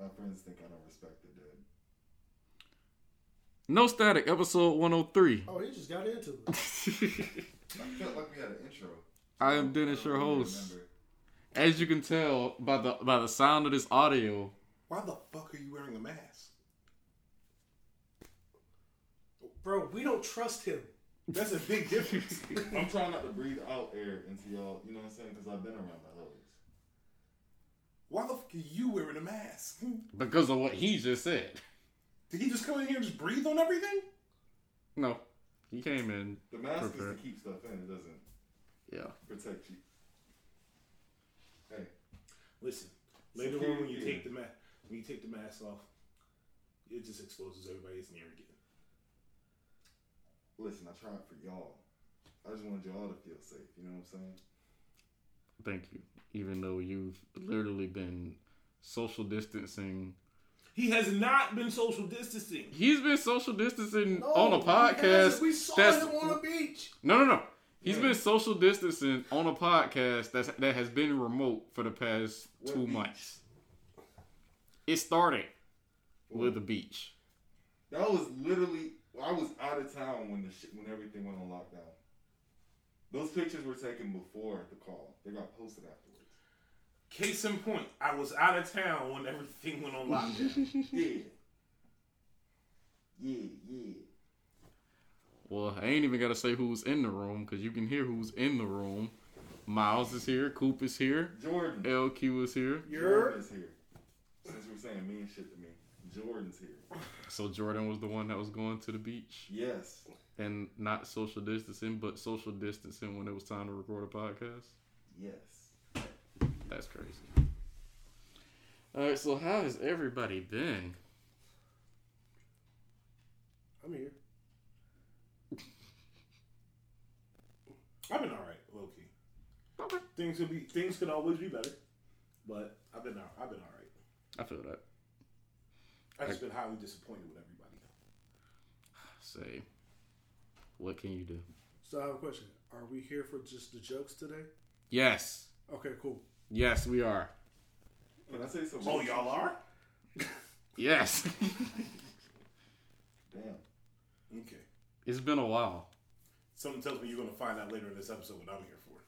My friends think I don't respect the dead. No static, episode 103. Oh, he just got into it. I felt like we had an intro. I am Dennis, your host. As you can tell by the by the sound of this audio, Why the fuck are you wearing a mask? Bro, we don't trust him. That's a big difference. I'm trying not to breathe out air into y'all. You know what I'm saying? Because I've been around the hose. Why the fuck are you wearing a mask? because of what he just said. Did he just come in here and just breathe on everything? No, he came in. The mask is to keep stuff in. It doesn't Yeah. protect you. Hey, Listen, later Security, on when you yeah. take the mask, when you take the mask off, it just exposes everybody's near again. listen. I tried for y'all. I just wanted y'all to feel safe. You know what I'm saying? Thank you. Even though you've literally been social distancing, He has not been social distancing. he's been social distancing No, on a podcast. We saw that's him on the beach. no, no, no. He's Yeah. been social distancing on a podcast that's that has been remote for the past What two beach? months. It started with the beach. That was literally. I was out of town when the shit, when everything went on lockdown. Those pictures were taken before the call. They got posted afterwards. Case in point, I was out of town when everything went on lockdown. Yeah. Yeah, yeah. Well, I ain't even got to say who's in the room because you can hear who's in the room. Miles is here. Coop is here. Jordan. LQ is here. You're Jordan is here. Since we're saying mean shit to me, Jordan's here. So Jordan was the one that was going to the beach Yes. And not social distancing, but social distancing when it was time to record a podcast. Yes. That's crazy. All right, so how has everybody been? I'm here. I've been all right, low key. Okay. Things could be things could always be better, but I've been all, I've been all right. I feel that. I've just been highly disappointed with everybody. Say, what can you do? So I have a question. Are we here for just the jokes today? Yes, Okay, cool. yes, we are. Can I say something? Oh, y'all are? Yes, Damn. Okay. it's been a while. Something tells me you're gonna find out later in this episode what I'm here for.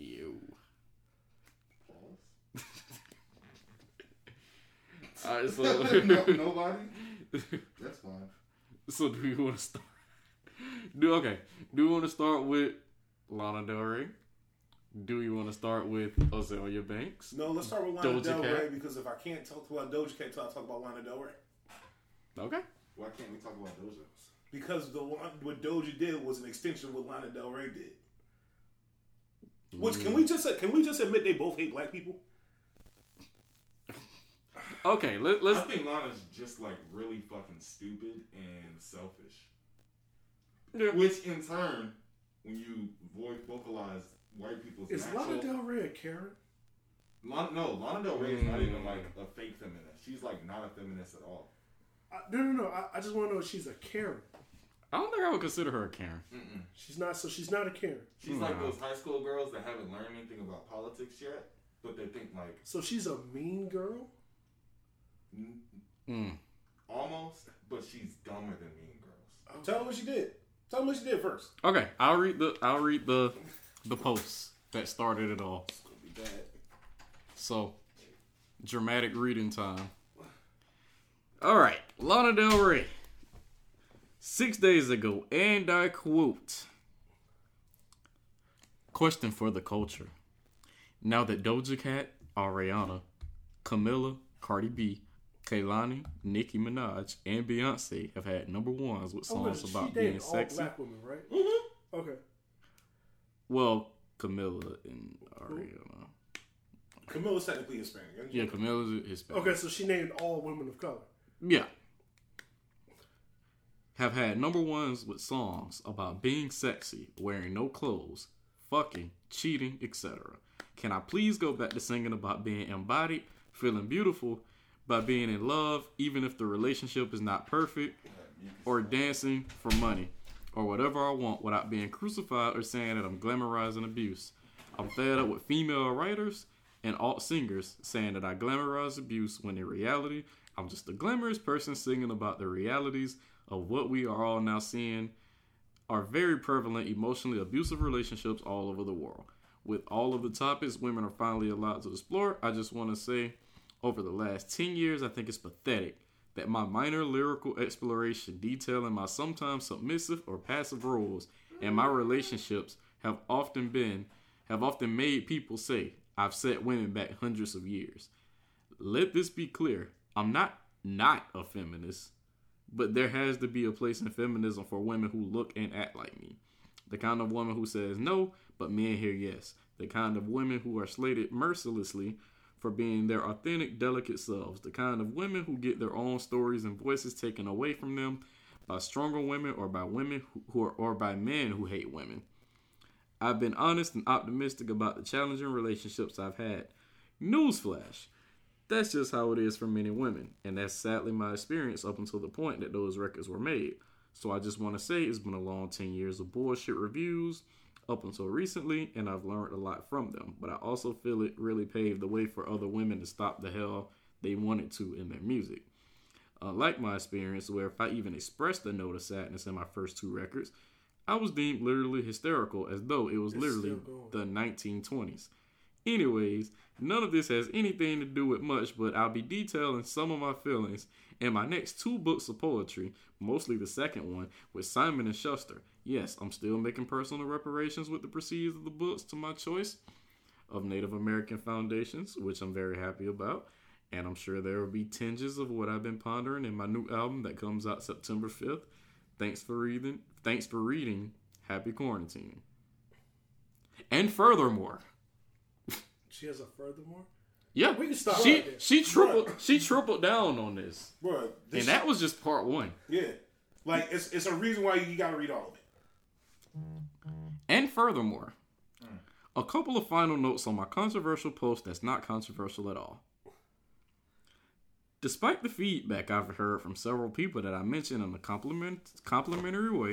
You. Pause. All right, so no, nobody? That's fine. So do you want to start? Do okay? Do you want to start with Lana Del Rey? Do you want to start with Azealia Banks? No, let's start with Lana Doja Del Cat? Rey because if I can't talk about Doja Cat, I'll talk about Lana Del Rey. Okay. Why can't we talk about Doja? Because the what Doja did was an extension of what Lana Del Rey did. Which Mm. can we just can we just admit they both hate black people? Okay. Let, I let's. think Lana's just like really fucking stupid and selfish. Yeah. Which in turn, when you voice vocalize white people's Is natural, Lana Del Rey a Karen? Lana, no, Lana Del Rey is not even Mm. like a fake feminist. She's like not a feminist at all. I, no, no, no. I, I just want to know if she's a Karen. I don't think I would consider her a Karen. Mm-mm. She's not. So she's not a Karen. She's like those high school girls that haven't learned anything about politics yet, but they think like So she's a mean girl. Mm. almost, but she's dumber than Mean Girls. Tell them what she did. Tell them what she did first. Okay. I'll read the. I'll read the. The post that started it all. It's gonna be bad. So, dramatic reading time. All right, Lana Del Rey. Six days ago, and I quote Question for the culture. Now that Doja Cat, Ariana, Camila, Cardi B, Kehlani, Nicki Minaj, and Beyonce have had number ones with Oh, songs but about she being dated all sexy. black women, right? Mm-hmm. Okay. Well, Camila and Ariana. Camila's technically Hispanic. isn't she? Yeah, Camila's Hispanic. Okay, so she named all women of color. Yeah. Have had number ones with songs about being sexy, wearing no clothes, fucking, cheating, etc. Can I please go back to singing about being embodied, feeling beautiful, by being in love, even if the relationship is not perfect, or dancing for money, or whatever I want without being crucified or saying that I'm glamorizing abuse? I'm fed up with female writers and alt singers saying that I glamorize abuse when in reality, I'm just a glamorous person singing about the realities of what we are all now seeing are very prevalent emotionally abusive relationships all over the world. With all of the topics women are finally allowed to explore, I just want to say over the last 10 years, I think it's pathetic that my minor lyrical exploration detailing my sometimes submissive or passive roles and my relationships have often been have often made people say I've set women back hundreds of years. Let this be clear. I'm not not a feminist, but there has to be a place in feminism for women who look and act like me. The kind of woman who says no, but men hear yes. The kind of women who are slated mercilessly for being their authentic, delicate selves. The kind of women who get their own stories and voices taken away from them by stronger women or by women who are, or by men who hate women. I've been honest and optimistic about the challenging relationships I've had. Newsflash. That's just how it is for many women, and that's sadly my experience up until the point that those records were made. So I just want to say it's been a long 10 years of bullshit reviews up until recently, and I've learned a lot from them. But I also feel it really paved the way for other women to stop the hell they wanted to in their music. Uh, Unlike my experience, where if I even expressed a note of sadness in my first two records, I was deemed literally hysterical as though it was It's literally the 1920s. Anyways, none of this has anything to do with much, but I'll be detailing some of my feelings in my next two books of poetry, mostly the second one with Simon and Schuster. Yes, I'm still making personal reparations with the proceeds of the books to my choice of Native American foundations, which I'm very happy about. And I'm sure there will be tinges of what I've been pondering in my new album that comes out September 5th. Thanks for reading. Thanks for reading. Happy quarantining. And furthermore, She has a furthermore. Yeah, We can stop She right she tripled she tripled down on this, Bro, this and that was just part one. yeah. Like it's it's a reason why you gotta read all of it. And furthermore, a couple of final notes on my controversial post that's not controversial at all. Despite the feedback I've heard from several people that I mentioned in a compliment, complimentary way,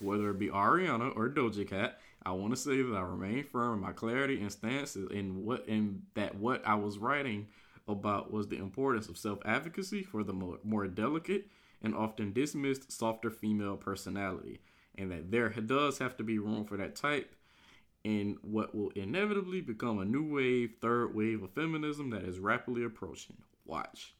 whether it be Ariana or Doja Cat, I want to say that I remain firm in my clarity and stance in what in that what I was writing about was the importance of self-advocacy for the more, more delicate and often dismissed softer female personality, and that there does have to be room for that type in what will inevitably become a new wave, third wave of feminism that is rapidly approaching. Watch.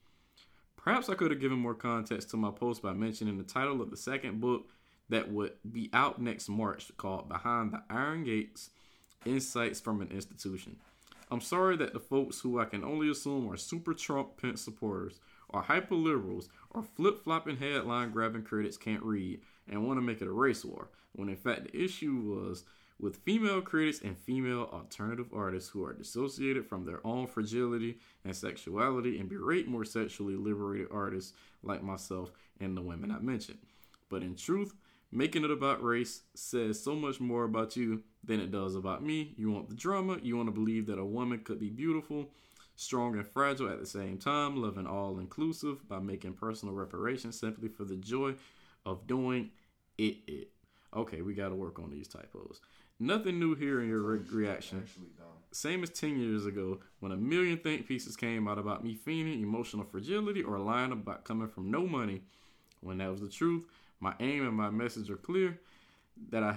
Perhaps I could have given more context to my post by mentioning the title of the second book that would be out next March called Behind the Iron Gates Insights from an Institution. I'm sorry that the folks who I can only assume are super Trump Pence supporters, or hyper liberals, or flip flopping headline grabbing critics can't read and want to make it a race war, when in fact the issue was with female critics and female alternative artists who are dissociated from their own fragility and sexuality and berate more sexually liberated artists like myself and the women I mentioned. But in truth, making it about race says so much more about you than it does about me. You want the drama, you want to believe that a woman could be beautiful, strong, and fragile at the same time, loving all inclusive by making personal reparations simply for the joy of doing it. it. Okay, we got to work on these typos. Nothing new here in your re- reaction. Same as 10 years ago when a million think pieces came out about me feigning emotional fragility or lying about coming from no money. When that was the truth, my aim and my message are clear that I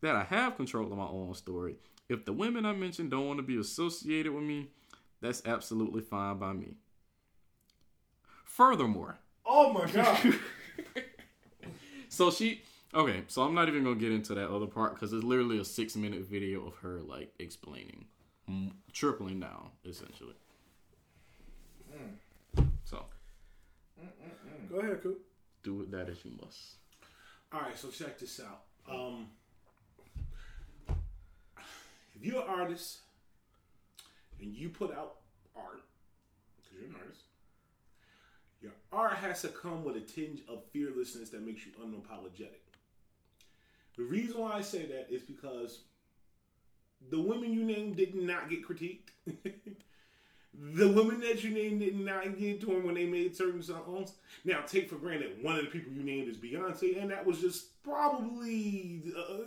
that I have control of my own story. If the women I mentioned don't want to be associated with me, that's absolutely fine by me. Furthermore, Oh my god. so she okay, so I'm not even gonna get into that other part because it's literally a six minute video of her like explaining, mm, tripling down essentially. Mm. So mm, mm, Go ahead, Coop. do that as you must. All right, so check this out. Um, if you're an artist and you put out art, because you're an artist, your art has to come with a tinge of fearlessness that makes you unapologetic. The reason why I say that is because the women you named did not get critiqued. The women that you named did not get to him when they made certain songs. Now, take for granted one of the people you named is Beyonce, and that was just probably uh,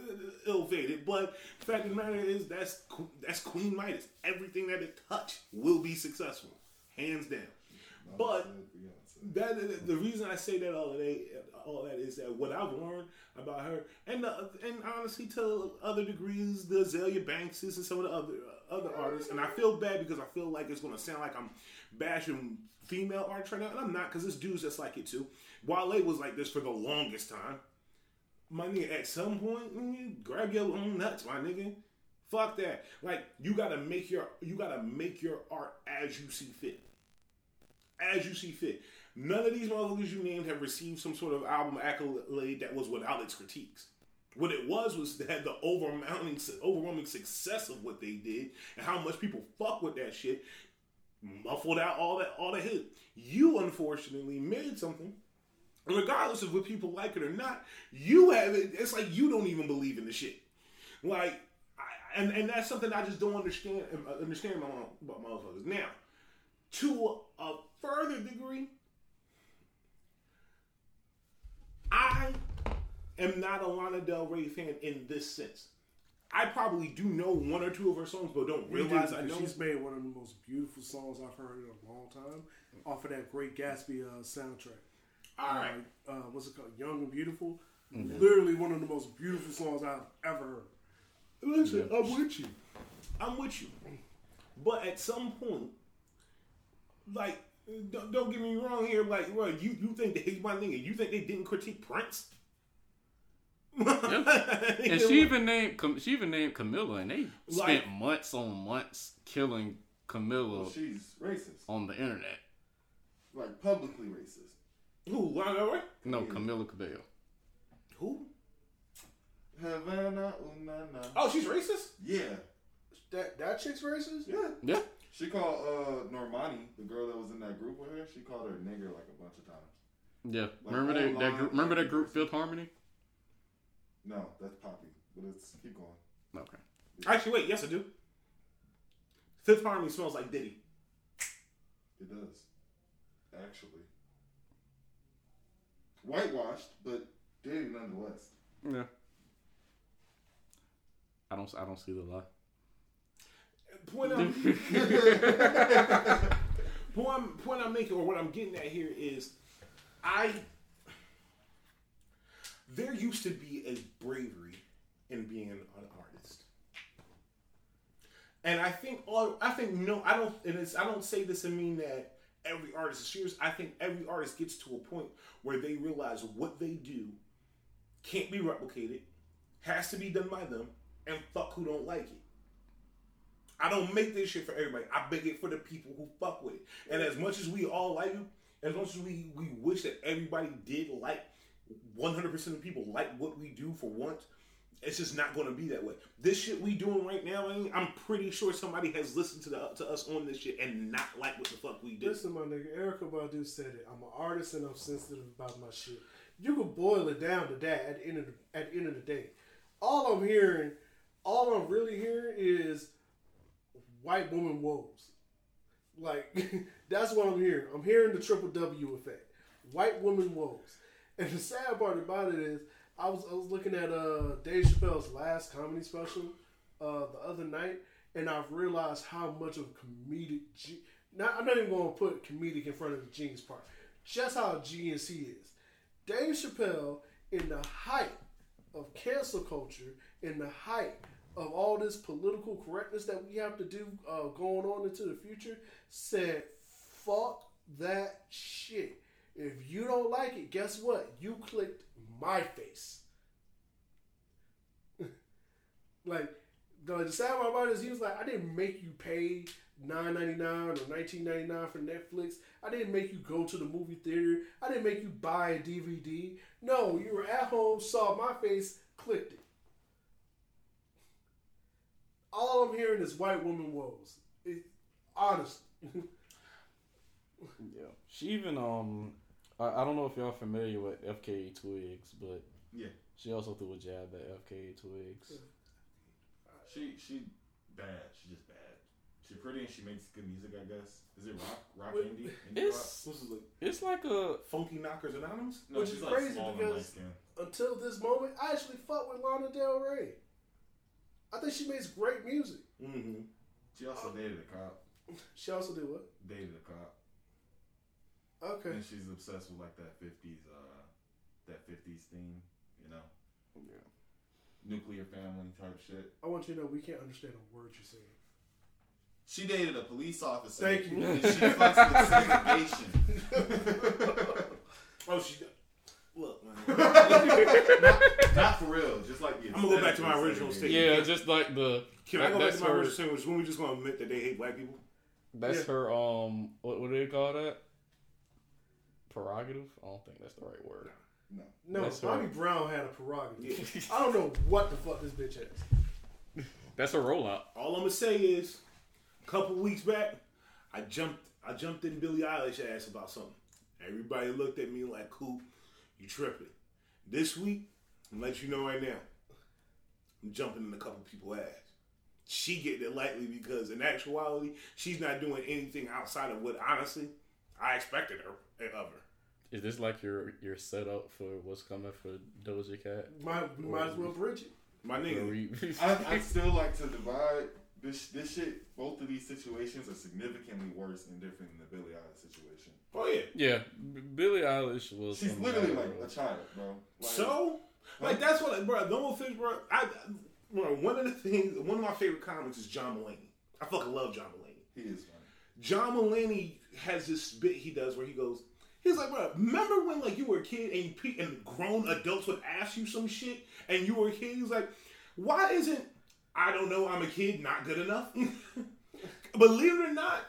ill-fated. But the fact of the matter is, that's that's Queen Midas. Everything that it touched will be successful, hands down. But that the reason I say that all that, all that is that what I've learned about her, and the, and honestly, to other degrees, the Azealia Bankses and some of the other other artists, and I feel bad because I feel like it's gonna sound like I'm bashing female art right now, and I'm not because this dude's just like it too. Wale was like this for the longest time. My nigga, at some point, grab your own nuts, my nigga. Fuck that. Like you gotta make your you gotta make your art as you see fit. As you see fit. None of these motherfuckers you named have received some sort of album accolade that was without its critiques. What it was was had the overwhelming, overwhelming success of what they did and how much people fuck with that shit, muffled out all that, all the hit. You unfortunately made something, regardless of what people like it or not. You have it. It's like you don't even believe in the shit. Like, I, and and that's something I just don't understand. Uh, understand about, about motherfuckers. Now, to a further degree, I am not a Lana Del Rey fan in this sense. I probably do know one or two of her songs, but don't realize I know. She's made one of the most beautiful songs I've heard in a long time off of that Great Gatsby uh, soundtrack. All right. Uh, uh, what's it called? Young and Beautiful. Mm-hmm. Literally one of the most beautiful songs I've ever heard. Listen, yeah. I'm with you. I'm with you. But at some point, like, don't, don't get me wrong here. Like, well, you you think they hate my nigga? You think they didn't critique Prince? yep. And she even named she even named Camila, and they like, spent months on months killing Camila. Well, she's racist on the internet, like publicly racist. Who? Lana No, Camila Cabello. Who? Havana, ooh, na, na. Oh, she's racist. Yeah. That that chick's racist. Yeah. Yeah. She called uh Normani, the girl that was in that group with her. She called her nigger like a bunch of times. Yeah. Like remember that, that group? Remember that group, Fifth Harmony? No, that's Poppy. But it's keep going. Okay. Actually, wait. Yes, I do. Fifth Harmony smells like Diddy. It does. Actually. Whitewashed, but Diddy nonetheless. Yeah. I don't. I don't see the lie. Point I'm, point, point I'm making, or what I'm getting at here is, I there used to be a bravery in being an, an artist. And I think all I think no, I don't and it's I don't say this to mean that every artist is serious. I think every artist gets to a point where they realize what they do can't be replicated, has to be done by them, and fuck who don't like it. I don't make this shit for everybody. I make it for the people who fuck with it. And as much as we all like it, as much as we, we wish that everybody did like 100% of people like what we do for once. It's just not going to be that way. This shit we doing right now, I'm pretty sure somebody has listened to the to us on this shit and not like what the fuck we do. Listen, my nigga, Erykah Badu said it. I'm an artist and I'm sensitive about my shit. You can boil it down to that at the end of the, at the end of the day. All I'm hearing, all I'm really hearing is white woman woes. Like that's what I'm hearing. I'm hearing the triple W effect. White woman woes. And the sad part about it is, I was I was looking at uh Dave Chappelle's last comedy special uh the other night, and I've realized how much of comedic. G- I'm not even going to put comedic in front of the genius part. Just how GNC is. Dave Chappelle, in the height of cancel culture, in the height of all this political correctness that we have to do uh, going on into the future, said, "Fuck that shit." If you don't like it, guess what? You clicked my face. like the, the sad part about it is he was like, I didn't make you pay nine ninety nine or nineteen ninety nine for Netflix. I didn't make you go to the movie theater. I didn't make you buy a DVD. No, you were at home, saw my face, clicked it. All I'm hearing is white woman woes. It, honest. yeah. She even um I, I don't know if y'all familiar with FKA Twigs, but yeah, she also threw a jab at FKA Twigs. She she bad. She just bad. She's pretty and she makes good music. I guess. Is it rock? Rock Wait, indie? indie rock? It's This is like it's like a Funky Knockers Anonymous. No, Which she's is like crazy because- Until this moment, I actually fuck with Lana Del Rey. I think she makes great music. Mm-hmm. She also dated a cop. She also did what? Dated a cop. Okay. And she's obsessed with like that fifties, uh, that fifties theme. You know, Yeah. nuclear family type shit. I want you to know we can't understand a word you're saying. She dated a police officer. Thank you. And she fucks with segregation. Oh, she. Look, man. not, not for real. Just like the I'm gonna go back to my original statement. yeah, just like the Can I go back that's to my her original statement? When we just gonna admit that they hate black people? that's Yeah. her um what what do they call that? Prerogative? I don't think that's the right word. No. No, That's Bobby right. Brown had a prerogative. I don't know what the fuck this bitch has. That's her rollout. All I'm gonna say is, a couple weeks back, I jumped, I jumped in Billie Eilish ass about something. Everybody looked at me like, "Coop, you tripping?" This week, I'm gonna let you know right now. I'm jumping in a couple people's ass. She getting it lightly because, in actuality, she's not doing anything outside of what honestly I expected her eh, of her. Is this like your your setup for what's coming for Doja Cat? Might, we might as well bridge it. My nigga, I, I still like to divide this this shit. Both of these situations are significantly worse and different than the Billie Eilish situation. Oh yeah. yeah, Billie Eilish was. She's literally like a child, bro. Like, So, like that's what, bro. No offense, bro. I, bro, one of the things, one of my favorite comics is John Mulaney. I fucking love John Mulaney. he is funny. John Mulaney has this bit he does where he goes, he's like, bro, remember when like you were a kid and you pe- and grown adults would ask you some shit and you were a kid? He's like, why isn't I don't know I'm a kid not good enough? Believe it or not,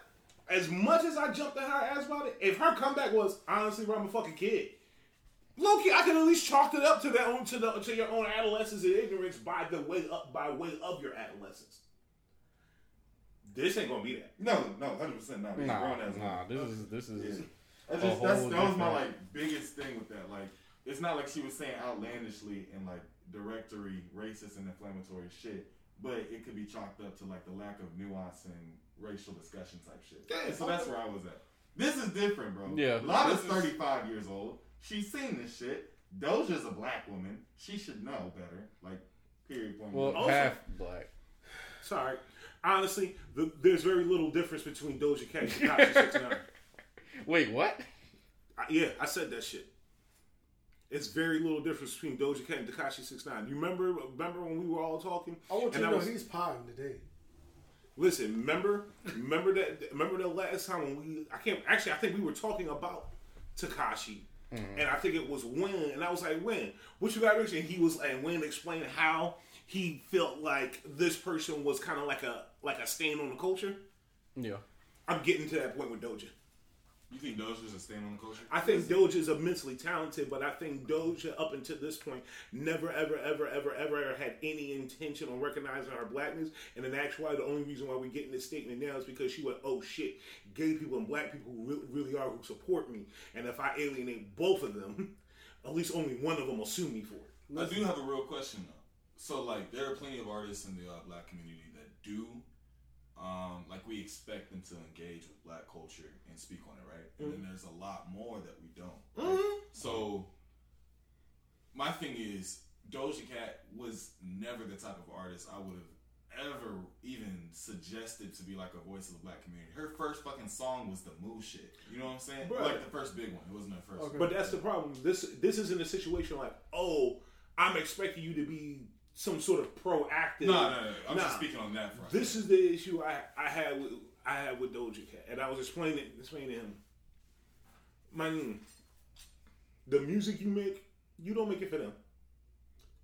as much as I jumped in her ass about it, if her comeback was honestly, bro, I'm a fucking kid. Low key, I can at least chalk it up to that own to the to your own adolescence and ignorance by the way up by way of your adolescence. This ain't gonna be that. No, no, hundred percent not. He's Nah, grown as nah. This is this is. Yeah. That's just, that's, that was my like biggest thing with that. Like, it's not like she was saying outlandishly and like directory racist and inflammatory shit, but it could be chalked up to like the lack of nuance and racial discussion type shit. Yeah, so that's where I was at. This is different, bro. Yeah, Lana's this is- 35 years old. She's seen this shit. Doja's a black woman. She should know better. Like, period. Point Well. Also- half black. Sorry. Honestly, the, there's very little difference between Doja Cat and Tekashi 69. Wait, what? I, yeah, I said that shit. It's very little difference between Doja Cat and Tekashi 69. You remember remember when we were all talking? I want you to I know was- he's potting today. Listen, remember remember that remember the last time when we I can't actually I think we were talking about Tekashi. Mm-hmm. And I think it was when, and I was like, when? What you got rich? And he was, and Wayne explained how he felt like this person was kind of like a like a stain on the culture. Yeah. I'm getting to that point with Doja. You think Doja's a stand on the culture? I think Doja is immensely talented, but I think Doja, up until this point, never, ever, ever, ever, ever had any intention on recognizing our blackness. And in actuality, the only reason why we're getting this statement now is because she went, "Oh shit, gay people and black people who really, really are who support me, and if I alienate both of them, at least only one of them will sue me for it." I do have a real question though. So like, there are plenty of artists in the uh, black community that do, um, like we expect them to engage with black culture and speak on it, right? And then there's a lot more that we don't. right? So my thing is, Doja Cat was never the type of artist I would have ever even suggested to be like a voice of the black community. Her first fucking song was the Moo shit. You know what I'm saying? Bruh. Like the first big one. It wasn't her first. Okay. But that's the problem. This this isn't a situation like, "Oh, I'm expecting you to be some sort of proactive." No, no, no. I'm Nah. just speaking on that front. This is the issue I, I had with I had with Doja Cat, and I was explaining explaining to him, man, the music you make, you don't make it for them.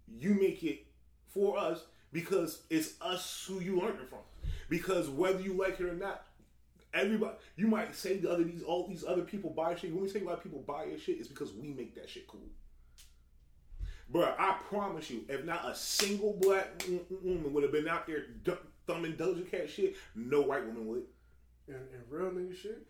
You make it for us because it's us who you learned it from. Because whether you like it or not, everybody you might say the other these all these other people buy shit. When we say why people buy your shit, it's because we make that shit cool. Bruh, I promise you, if not a single black woman would have been out there d- thumbing Doja Cat shit, no white woman would. And, and real nigga shit,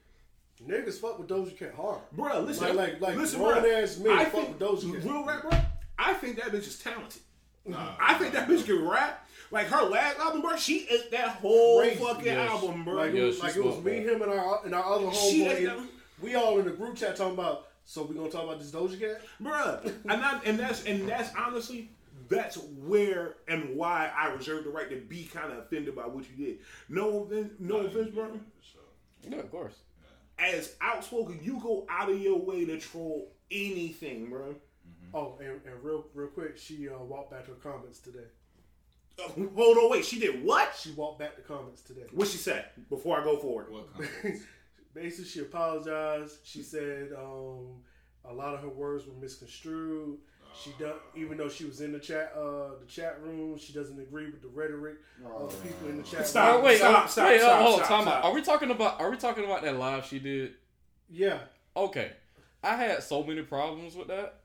niggas fuck with Doja Cat hard. Bruh, listen, Like- like- like listen, grown ass men I fuck think, with Doja Cat. Real rap, bruh, I think that bitch is talented. Nah, I think that bitch can rap. Like her last album, bro, she ate that whole Crazy. fucking Yeah, album, bro. Like, Yeah, it was, like it was me, that. him, and our and our other She homeboy. ate and that- We all in the group chat talking about. So we're gonna talk about this Doja Cat? Bruh. and that, and that's and that's honestly that's where and why I reserve the right to be kind of offended by what you did. No offense, no offense, bro. For sure. Yeah, of course. As outspoken, you go out of your way to troll anything, bro. Oh, and, and real real quick, she uh, walked back her comments today. Uh, hold on, wait. She did what? She walked back the comments today. What she said before I go forward? What comments? Basically, she apologized. She said um, a lot of her words were misconstrued. She done, even though she was in the chat, uh, the chat room, she doesn't agree with the rhetoric of the people in the chat. Stop. room. Oh, wait, stop, oh, stop, wait, stop, oh, hold on, stop, time out. stop. Are we talking about? Are we talking about that live she did? Yeah, Okay, I had so many problems with that,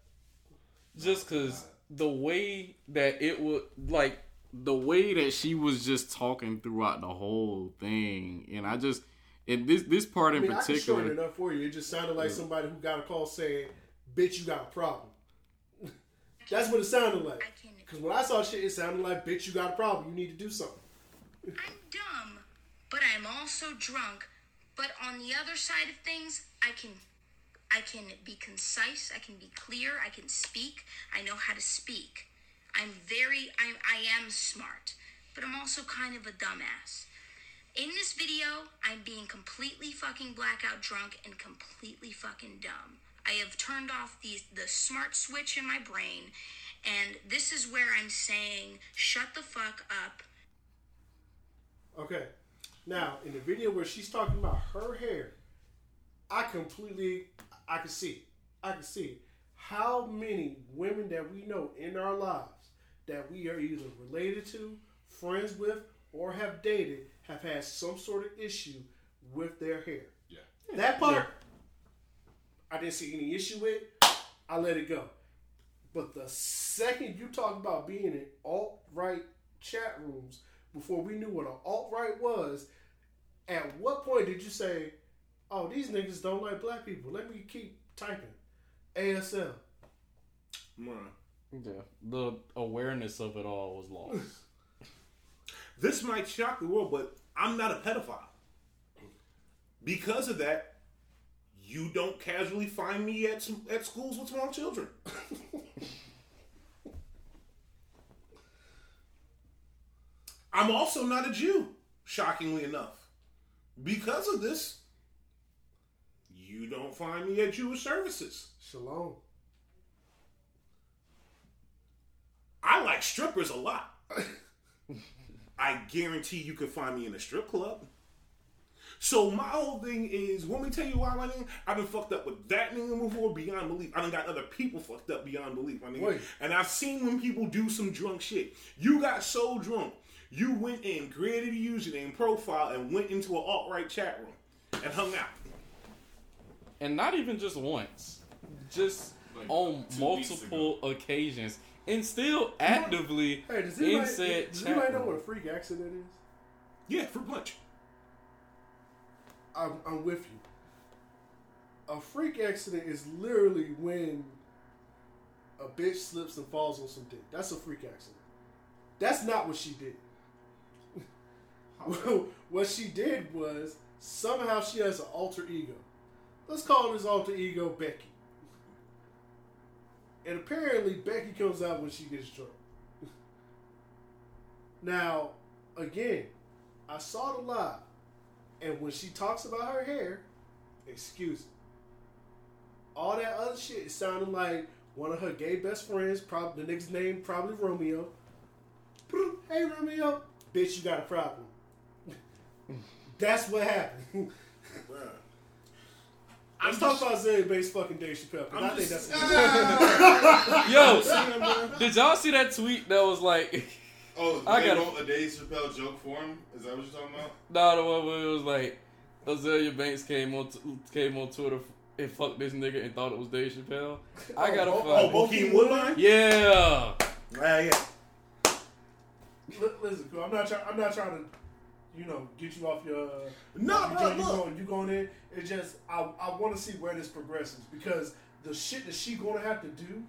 just because the way that it would like the way that she was just talking throughout the whole thing, and I just and this this part I in mean, I can particular. shorten it up for you. It just sounded like somebody who got a call saying, "Bitch, you got a problem." That's what it sounded like. Because when I saw shit, it sounded like, "Bitch, you got a problem. You need to do something." I'm dumb, but I'm also drunk. But on the other side of things, I can I can be concise, I can be clear, I can speak. I know how to speak. I'm very I'm I am smart, but I'm also kind of a dumbass. In this video, I'm being completely fucking blackout drunk and completely fucking dumb. I have turned off the the smart switch in my brain, and this is where I'm saying, shut the fuck up. Okay. Now, in the video where she's talking about her hair, I completely, I can see. I can see how many women that we know in our lives that we are either related to, friends with, or have dated have had some sort of issue with their hair. Yeah. That part, I didn't see any issue with. I let it go. But the second you talk about being in alt right chat rooms before we knew what an alt right was, at what point did you say, "Oh, these niggas don't like black people"? Let me keep typing. ASL. Bruh. yeah, the awareness of it all was lost. This might shock the world, but I'm not a pedophile. Because of that, you don't casually find me at some, at schools with small children. I'm also not a Jew, shockingly enough. Because of this, you don't find me at Jewish services. Shalom. I like strippers a lot. I guarantee you could find me in a strip club. So my whole thing is, let me tell you why, my nigga, I've been fucked up with that nigga before beyond belief. I done got other people fucked up beyond belief, my nigga. Wait. And I've seen when people do some drunk shit. You got so drunk, you went in, created a username profile, and went into an alt-right chat room and hung out. and not even just once, just Like, on multiple occasions, and still actively Hey, does in anybody, said does anybody know what a freak accident is? Yeah, for punch. I'm, I'm with you. A freak accident is literally when a bitch slips and falls on some dick. That's a freak accident. That's not what she did. what she did was somehow she has an alter ego. Let's call this alter ego Becky. And apparently Becky comes out when she gets drunk. now, again, I saw the live. And when she talks about her hair, excuse me. All that other shit, it sounded like one of her gay best friends, probably the nigga's name probably Romeo. Hey Romeo, bitch, you got a problem. That's what happened. Bruh. Let's talk about Zay based fucking Dave Chappelle. I I'm think just- that's Yo, did y'all see that tweet that was like, Oh, I gotta- wrote a Dave Chappelle joke for him? Is that what you're talking about? nah, the one where it was like, Azealia Banks came on t- came on Twitter and fucked this nigga and thought it was Dave Chappelle. I gotta Oh, find. Oh, Bokeem Woodbine? yeah, Ah, yeah. Li- Listen. I'm not trying. I'm not trying to, you know, get you off your. No, you, bro, you look. going, you going in. It's just I, I want to see where this progresses because the shit that she gonna have to do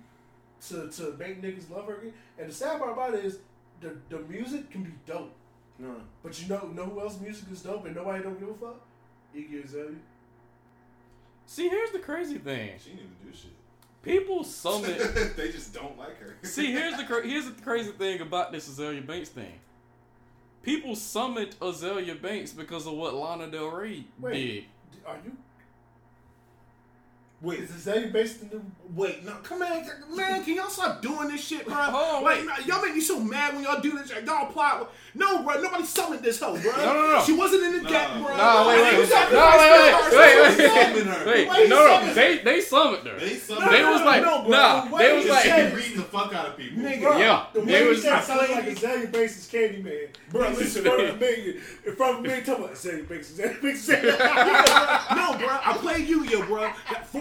to to make niggas love her again. And the sad part about it is the the music can be dope, No. but you know know who else music is dope and nobody don't give a fuck? Iggy Azalea. See, here's the crazy thing. She didn't even do shit. People summit. they just don't like her. See, here's the cra- here's the crazy thing about this Azealia Banks thing. People summit Azealia Banks because of what Lana Del Rey Wait. did. Are you? Wait, Is Azalea based in the? wait, no, come on, man, can y'all stop doing this shit, bro? Oh, like, wait. man, y'all make me so mad when y'all do this. Like, y'all plot. No, bro, nobody summoned this hoe, bro. No, no, no. She wasn't in the Nah. deck, bro. No, wait, And wait, you wait. sacrificed No, wait, her. wait, wait, They wait. summoned her. Wait, no, no, they they summoned her. They summoned They was like, no, bro. nah, Wait, they was like, She beating the fuck out of people. Nigga. Bro, Yeah, the they was- you I said sounded like Azealia Banks is Candyman. Bro, He's listen, in front bro. of me, in front of me, talking about Azealia Banks, Azealia Banks, no, bro. I played Yu-Gi-Oh, bro.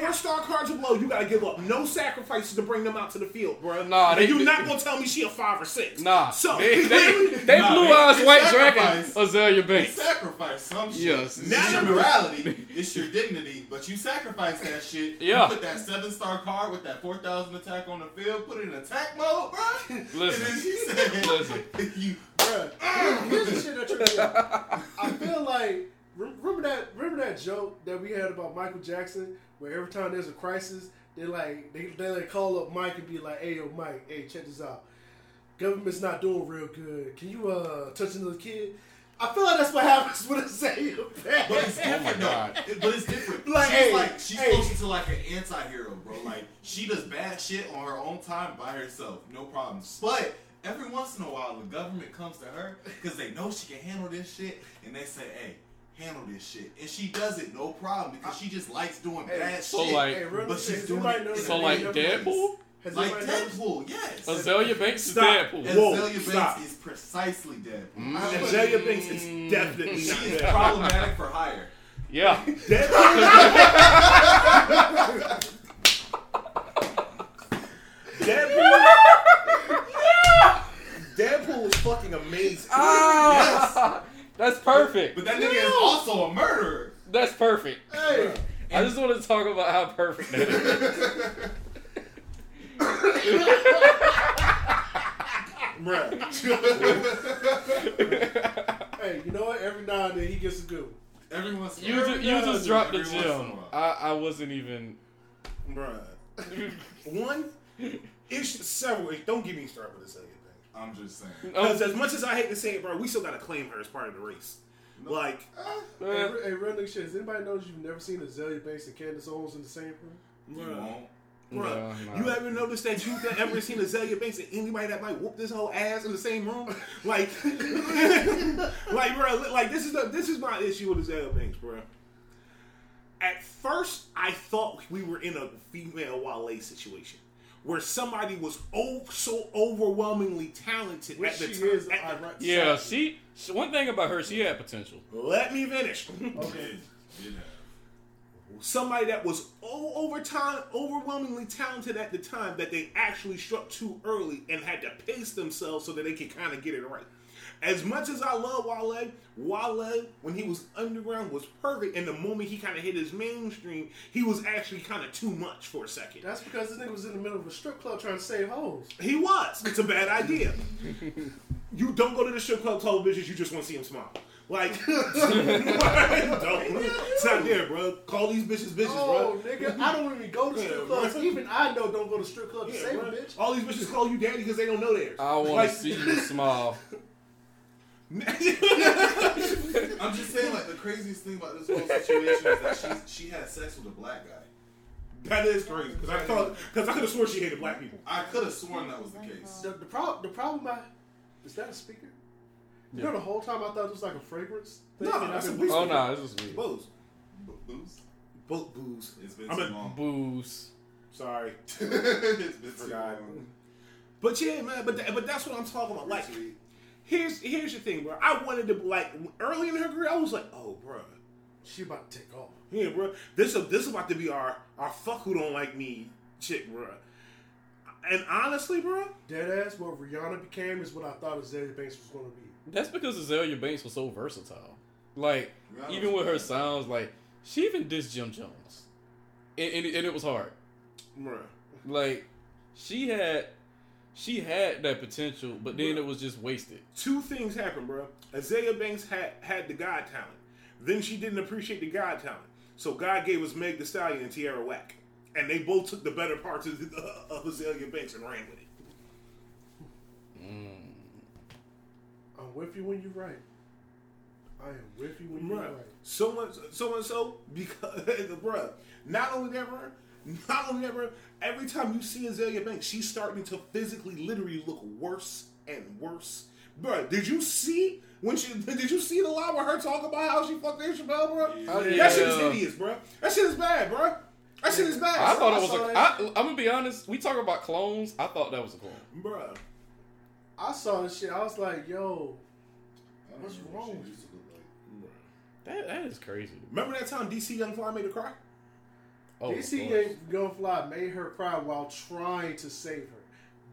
That four-star cards below, you gotta give up no sacrifices to bring them out to the field, bro. Nah, and they- you they- not gonna tell me she a five or six. Nah, So they, they, they Nah, blue they- eyes white dragon sacrifice. Azealia They Banks. sacrifice some shit. Yes. It's your morality. It's your dignity. But you sacrifice that shit. Yeah. You put that seven star card with that 4,000 attack on the field, put it in attack mode, bro. Listen. And then she said, Listen. you, Bruh, here's the shit that tripped me out. I feel like remember that remember that joke that we had about Michael Jackson, where every time there's a crisis, they like they they like call up Mike and be like, "Hey, yo, Mike, hey, check this out. Government's not doing real good. Can you uh touch another kid?" I feel like that's what happens with Azealia But it's different, Oh my God. though. But it's different. Like, she's hey, like she's hey. closer to like an anti-hero, bro. Like she does bad shit on her own time by herself, no problems. But every once in a while, the government comes to her because they know she can handle this shit, and they say, "Hey, handle this shit," and she does it no problem because she just likes doing Hey, bad so, shit. like- Hey, real but she's doing it noticed in So like they negative never- Deadpool? Has like anybody noticed- Deadpool, yes. Azealia Banks is Deadpool. Whoa, Azealia stop. Banks is precisely Deadpool. Mm. Azealia Banks is definitely She is problematic for hire. Yeah. Deadpool. Deadpool is fucking amazing. Ah, that's perfect. But that nigga is also a murderer. That's perfect. Hey, I just want to talk about how perfect that is. Bruh. hey, you know what? Every now and then he gets a good one. Every once in a You while. just, you just dropped the Every a gem. I, I wasn't even. Bruh. One, it's several. Don't get me started with this other thing. I'm just saying. Because as much as I hate to say it, bro, we still gotta claim her as part of the race. Like, Hey, Uh, re- hey, real nigga shit. Has anybody noticed you've never seen Azealia Banks and Candace Owens in the same room? You bruh, won't. bruh, No, no. you ever noticed that you've ever seen Azealia Banks and anybody that might whoop this whole ass in the same room? Like, like, bro, like this is the this is my issue with Azealia Banks, bro. At first, I thought we were in a female Wale situation. Where somebody was oh so overwhelmingly talented Which at the she time. is. at the- right- Yeah, she, she. One thing about her, she had potential. Let me finish. Okay. Did, did somebody that was o- over time overwhelmingly talented at the time that they actually struck too early and had to pace themselves so that they could kind of get it right. As much as I love Wale, Wale when he was underground was perfect, and the moment he kind of hit his mainstream, he was actually kind of too much for a second. That's because this nigga was in the middle of a strip club trying to save hoes. He was. It's a bad idea. you don't go to the strip club television. You just want to see him smile. Like, don't. It's not there, bro. Call these bitches bitches, Oh, bro. nigga, I don't even go to strip clubs. bro. Even I know don't go to strip clubs to Yeah, save a bitch. All these bitches call you daddy because they don't know theirs. I want Like- to see you smile. I'm just saying, like the craziest thing about this whole situation is that she she had sex with a black guy. that is crazy because I thought because I could have sworn she hated black people. I could have sworn that was the case. Oh. The, the problem, the problem, I, is that a speaker? You know, the whole time I thought it was like a fragrance. Thing, No, and that's I've a been- booze. Oh no, this is me. Booze, Booze. Bo- booze. It's been I'm too long. Booze. Sorry, it's been too Forgot. long. but yeah, man. But tha- but that's what I'm talking about. Like, here's here's the thing, bro. I wanted to like early in her career, I was like, oh, bro. She about to take off. Yeah, bro. This is this is about to be our our fuck who don't like me chick, bro. And honestly, bro, Dead ass, what Rihanna became is what I thought Azealia Banks was going to be. That's because Azealia Banks was so versatile. Like, Yeah. even with her sounds, like she even dissed Jim Jones, and, and, and it was hard. bro. Like, she had, she had that potential, but then it was just wasted. Two things happened, bro. Azealia Banks had had the God talent. Then she didn't appreciate the God talent. So God gave us Meg the Stallion and Tierra Whack. And they both took the better parts of, of Azealia Banks and ran with it. Mm. I'm with you when you're right. I am with you when you're Bruh. right. So much, so much so because, bruh, not only that, bruh, not only that, every time you see Azealia Banks, she's starting to physically, literally look worse and worse. Bruh, did you see when she? Did you see the line with her talk about how she fucked Dave Chappelle, bruh? Oh, That shit is hideous, bruh. That shit is bad, bruh. That shit is bad. I thought it was saw a. that. I, I'm gonna be honest. We talk about clones. I thought that was a clone. bruh. I saw this shit. I was like, yo, What's wrong with like. That that is crazy. Remember that time DC Young Fly made her cry? Oh, course. Young Fly made her cry while trying to save her.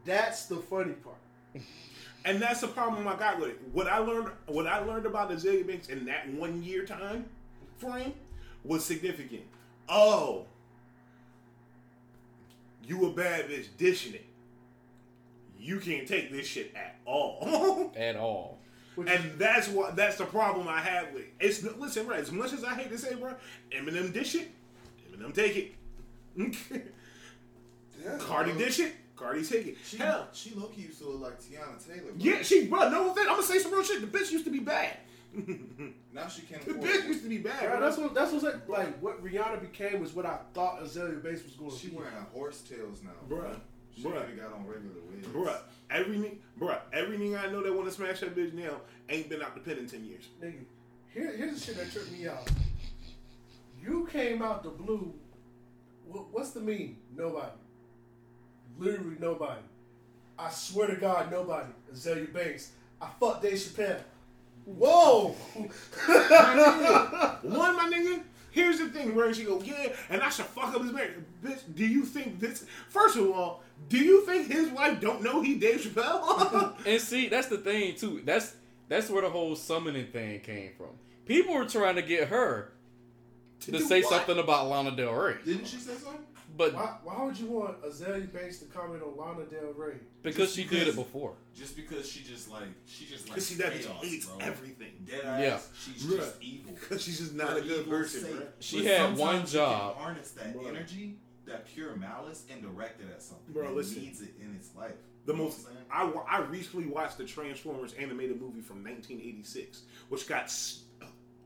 That's the funny part. And that's the problem I got with it. What I learned, what I learned about Azealia Banks in that one year time frame was significant. Oh, you a bad bitch dishing it. You can't take this shit at all. at all. And that's what that's the problem I have with it. It's listen, right? As much as I hate to say, bro, Eminem dish it, Eminem take it. Yeah, Cardi bro. dish it, Cardi take it. She, Hell, she low key used to look like Teyana Taylor. Bro. yeah, she, bro. No offense, I'm gonna say some real shit. The bitch used to be bad. Now she can't The bitch it. used to be bad. Right, bro. that's what that's what's like, like what Rihanna became was what I thought Azealia Banks was going to She be. wearing horse tails now, Bruh. She Bruh. ain't got on regular wigs. Bruh, every ni- bruh, every nigga I know that want to smash that bitch now ain't been out the pen in ten years. Nigga, here, here's the shit that tripped me out. You came out the blue. What's the meme? Nobody. Literally nobody. I swear to God, nobody. Azealia Banks. I fucked Dave Chappelle. Whoa! One, my nigga. Here's the thing, where she go, yeah, and I should fuck up his marriage. Bitch, do you think this? First of all, do you think his wife don't know he Dave Chappelle? And see, that's the thing too. That's that's where the whole summoning thing came from. People were trying to get her to, do say what? something about Lana Del Rey, Didn't she say something? but Why, why would you want Azealia Banks to comment on Lana Del Rey? because Just she did it before. Just because she just like she just like she that chaos, hates bro. everything. Dead ass. Yeah. She's Bruh. just evil. Because she's just not For a good person, sake. bro. She But had sometimes one you can job. harness that Bruh. energy, that pure malice, and direct it at something. Bro, that listen. needs it in its life. The You most I'm? I, recently watched the Transformers animated movie from 1986, which got s-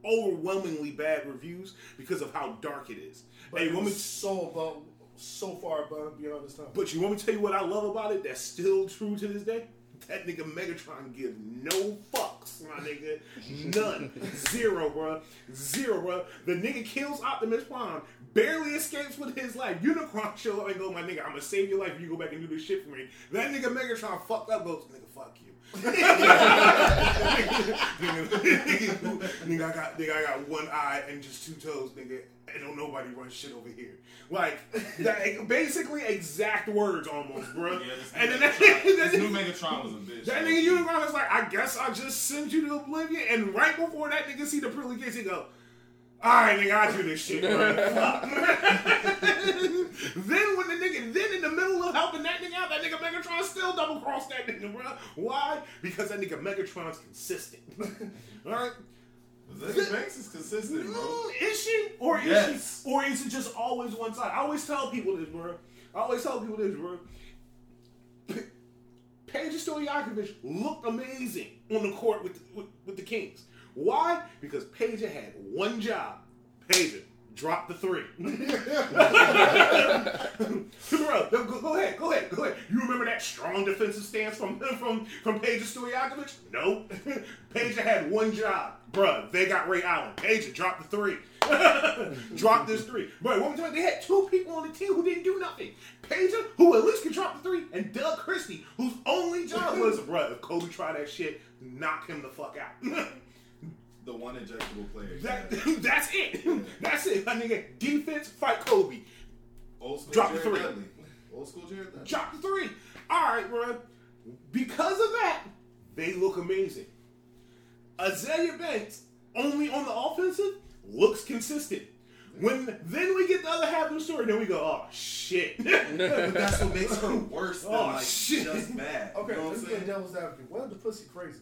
overwhelmingly bad reviews because of how dark it is. But hey, it so above, so far above beyond this time. but you want me to tell you what I love about it? That's still true to this day. That nigga Megatron give no fucks, my nigga. None. Zero, bro. Zero, bro. The nigga kills Optimus Prime, barely escapes with his life. Unicron show up and go, my nigga, I'm gonna save your life if you go back and do this shit for me. That nigga Megatron fucked up, goes, nigga, fuck you. Nigga, nigga, I got nigga, I got one eye and just two toes, nigga, and don't nobody run shit over here. Like that, basically exact words almost, bro. Yeah, this, and then that, this new Megatron was a bitch. that nigga Unicron is like, I guess I just sent you to oblivion. And right before that nigga see the pearly gates, he go, all right, nigga, I do this shit, bro. then when the nigga, then in the middle of helping that nigga out, that nigga Megatron still double crossed that nigga, bro. Why? Because that nigga Megatron's consistent. all right. Ziggy Banks is consistent, bro. Mm, Is she? Or is Yes. she? Or is it just always one side? I always tell people this, bro. I always tell people this, bro. P- Peja Stojakovic looked amazing on the court with, with with the Kings. Why? Because Peja had one job. Peja, drop the three. Bro, go, go- ahead, go ahead, go ahead. You remember that strong defensive stance from from from Peja Stojakovic? No. Peja had one job. Bruh, they got Ray Allen. Peja, drop the three. drop this three. Bro, one time they had two people on the team who didn't do nothing. Peja, who at least could drop the three, and Doug Christie, whose only job was, bruh, if Kobe tried that shit, knock him the fuck out. The one injectable player. that, yeah. that's it. That's it. My nigga, defense, fight Kobe. Old school Drop the Jared three. Dudley. Old school Jared Dudley. Drop the three. All right, bro. Because of that, they look amazing. Azealia Banks, only on the offensive, looks consistent. When then we get the other half of the story, then we go, oh shit. shit. But that's what makes her worse than Oh, like shit. just bad. Okay, you know let's get saying? devil's advocate. What if the pussy crazy?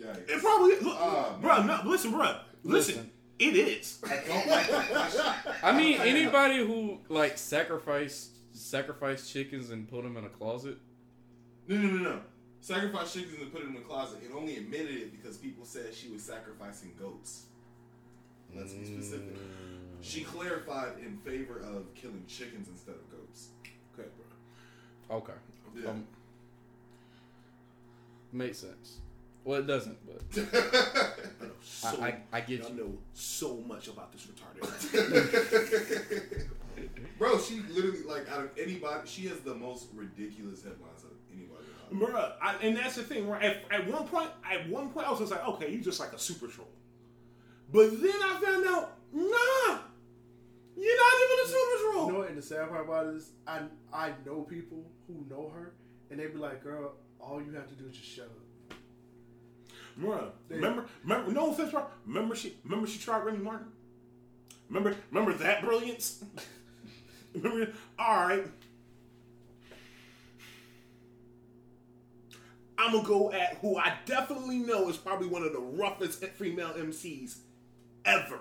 Yikes. it probably look, Oh, bro. No, listen, bro. Listen, Listen. it is. I don't like that question. I mean, anybody who like sacrificed sacrificed chickens and put them in a closet. No, no, no, no. Sacrificed chickens and put it in a closet. It only admitted it because people said she was sacrificing goats. Let's be specific. Mm. She clarified in favor of killing chickens instead of goats. Okay, bro. Okay, Yeah. um, makes sense. Well, it doesn't, but I know so, I, I, I get I you. know so much about this retarded. Bro, she literally like out of anybody, she has the most ridiculous headlines of anybody. Bruh, I, and that's the thing, right? At, at one point, at one point, I was just like, okay, you just like a super troll. But then I found out, nah, you're not even a super troll. You know what? And the sad part about it is, I I know people who know her, and they be like, "Girl, all you have to do is just shut up." Remember, remember, no offense, bro. Remember she, remember she tried Remy Martin. Remember, remember that brilliance. remember, all right. I'm gonna go at who I definitely know is probably one of the roughest female MCs ever.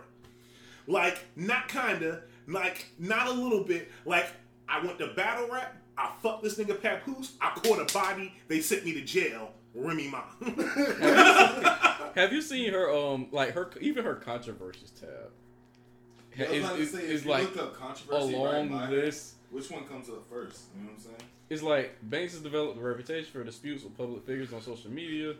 Like, not kinda, like, not a little bit. Like, I went to battle rap. I fucked this nigga Papoose. I caught a body. They sent me to jail. Remy Ma. Have you seen her? Um, like her, even her controversies tab. I was Is, is, say, is like looked up a controversy long right by her, list. Which one comes up first? You know what I'm saying? It's like Banks has developed a reputation for disputes with public figures on social media.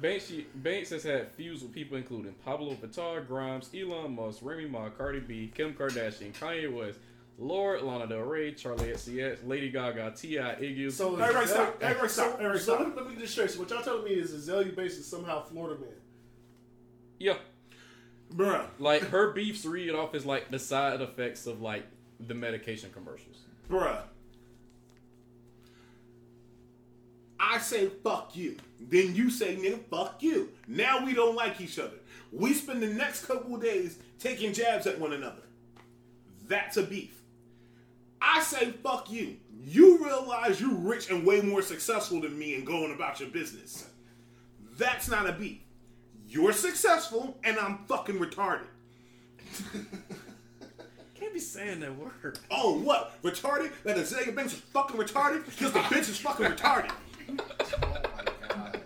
Banks, she, Banks has had feuds with people including Pabllo Vittar, Grimes, Elon Musk, Remy Ma, Cardi B, Kim Kardashian, Kanye West, Lorde, Lana Del Rey, Charli XCX, Lady Gaga, T.I., Iggy. So is Everybody Azealia- stop. Everybody stop. So, Everybody so stop. let, me, let me get this straight. So what y'all telling me is Azealia Banks is somehow Florida man. yeah, Bruh. like her beefs read off as like the side effects of like the medication commercials. Bruh. I say fuck you. Then you say nigga fuck you. Now we don't like each other. We spend the next couple days taking jabs at one another. That's a beef. I say fuck you. You realize you're rich and way more successful than me and going about your business. That's not a beef. You're successful and I'm fucking retarded. Can't be saying that word. Oh, what? Retarded? That Azealia Banks is fucking retarded? Because the bitch is fucking retarded. Oh my god.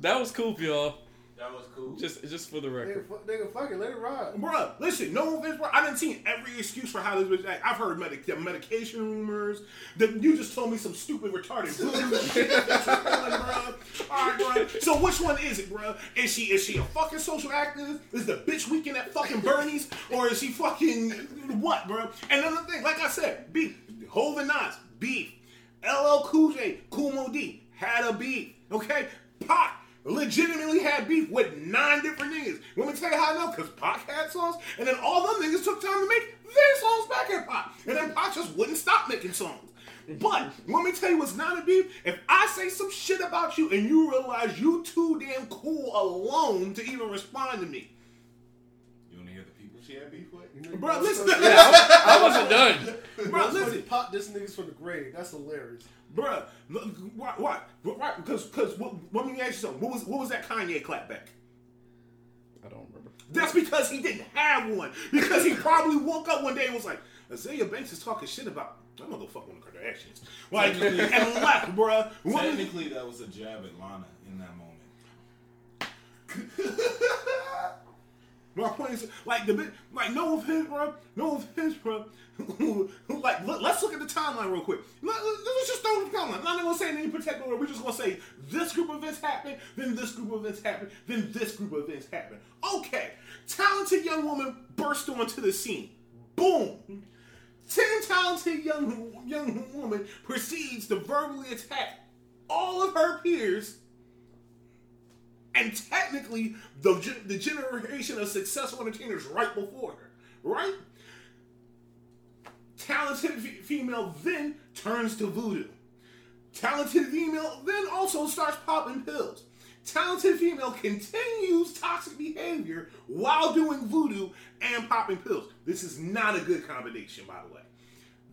That was cool, y'all. That was cool. Just, just for the Nigga, record. fu- nigga, fuck it, let it ride. Bruh, listen, no offense, bro. I didn't see every excuse for how this bitch act. I've heard medic- the medication rumors. That you just told me some stupid retarded voodoo shit. That's what you're doing, bruh. All right, bruh. So which one is it, bruh? Is she is she a fucking social activist? Is the bitch weekend at fucking Bernie's, or is she fucking what, bruh? And another thing, like I said, beef. Hov and Nas, beef. LL Cool J, Kool Moe Dee had a beef. Okay, Pac legitimately had beef with nine different niggas. Let me tell you how I know, because Pac had songs, and then all them niggas took time to make their songs back at Pac. And then Pac just wouldn't stop making songs. But let me tell you what's not a beef. If I say some shit about you and you realize you too damn cool alone to even respond to me. You want to hear the people she had beef with? Bro, listen. I wasn't done. Bro, listen. Pop this niggas from the grave. That's hilarious. Bruh, look, why? Why? Why? Because, because, what, let me ask you something. What was, what was that Kanye clapback? I don't remember. That's because he didn't have one. Because he probably woke up one day and was like, Azealia Banks is talking shit about. I'm gonna go fuck one of the Kardashians. Like, and left, bruh. What- Technically, that was a jab at Lana in that moment. My point is, like the like no offense, bro, no offense, bro. like, let, us look at the timeline real quick. Let, us just throw the timeline. I'm not gonna say any particular. We're just gonna say this group of events happened, then this group of events happened, then this group of events happened. Okay, talented young woman burst onto the scene. Boom. Ten talented young young woman proceeds to verbally attack all of her peers and technically the the generation of successful entertainers right before her, right? Talented f- female then turns to voodoo. Talented female then also starts popping pills. Talented female continues toxic behavior while doing voodoo and popping pills. This is not a good combination, by the way.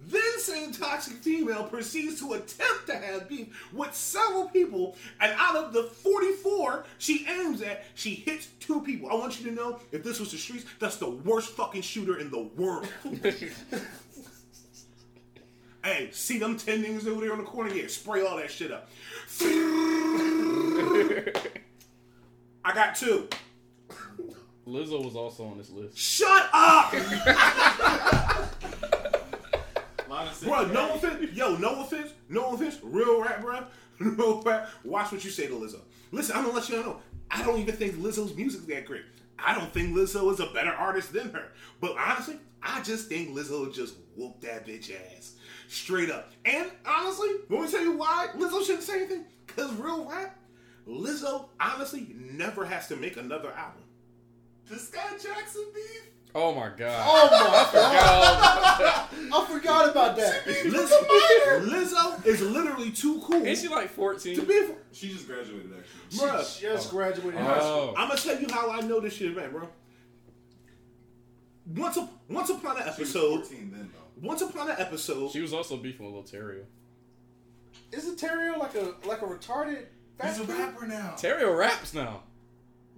Then same toxic female proceeds to attempt to have beef with several people, and out of the 44 she aims at, she hits two people. I want you to know, if this was the streets, that's the worst fucking shooter in the world. hey, see them 10 niggas over there on the corner? Yeah, spray all that shit up. I got two. Lizzo was also on this list. Shut up! Said, Bro, no offense. Yo, no offense. No offense. Real rap, bro. Real rap. Watch what you say to Lizzo. Listen, I'm gonna let you know. I don't even think Lizzo's music is that great. I don't think Lizzo is a better artist than her. But honestly, I just think Lizzo just whooped that bitch ass. Straight up. And honestly, let me tell you why Lizzo shouldn't say anything. Cause real rap, Lizzo honestly never has to make another album. The Skai Jackson beef? Oh my god. Oh my god! God. I forgot about that. Lizzo, Lizzo is literally too cool Ain't she like to 14? be. She just graduated, actually. Bruh. She just graduated high oh. school. Oh. I'm gonna tell you how I know this shit, man, bro. Once, up, once upon an She was episode, 14 then, though. once upon an episode, She was also beefing with Lil Terrio. Isn't Terrio like a like a retarded He's a rapper now. Terrio raps now.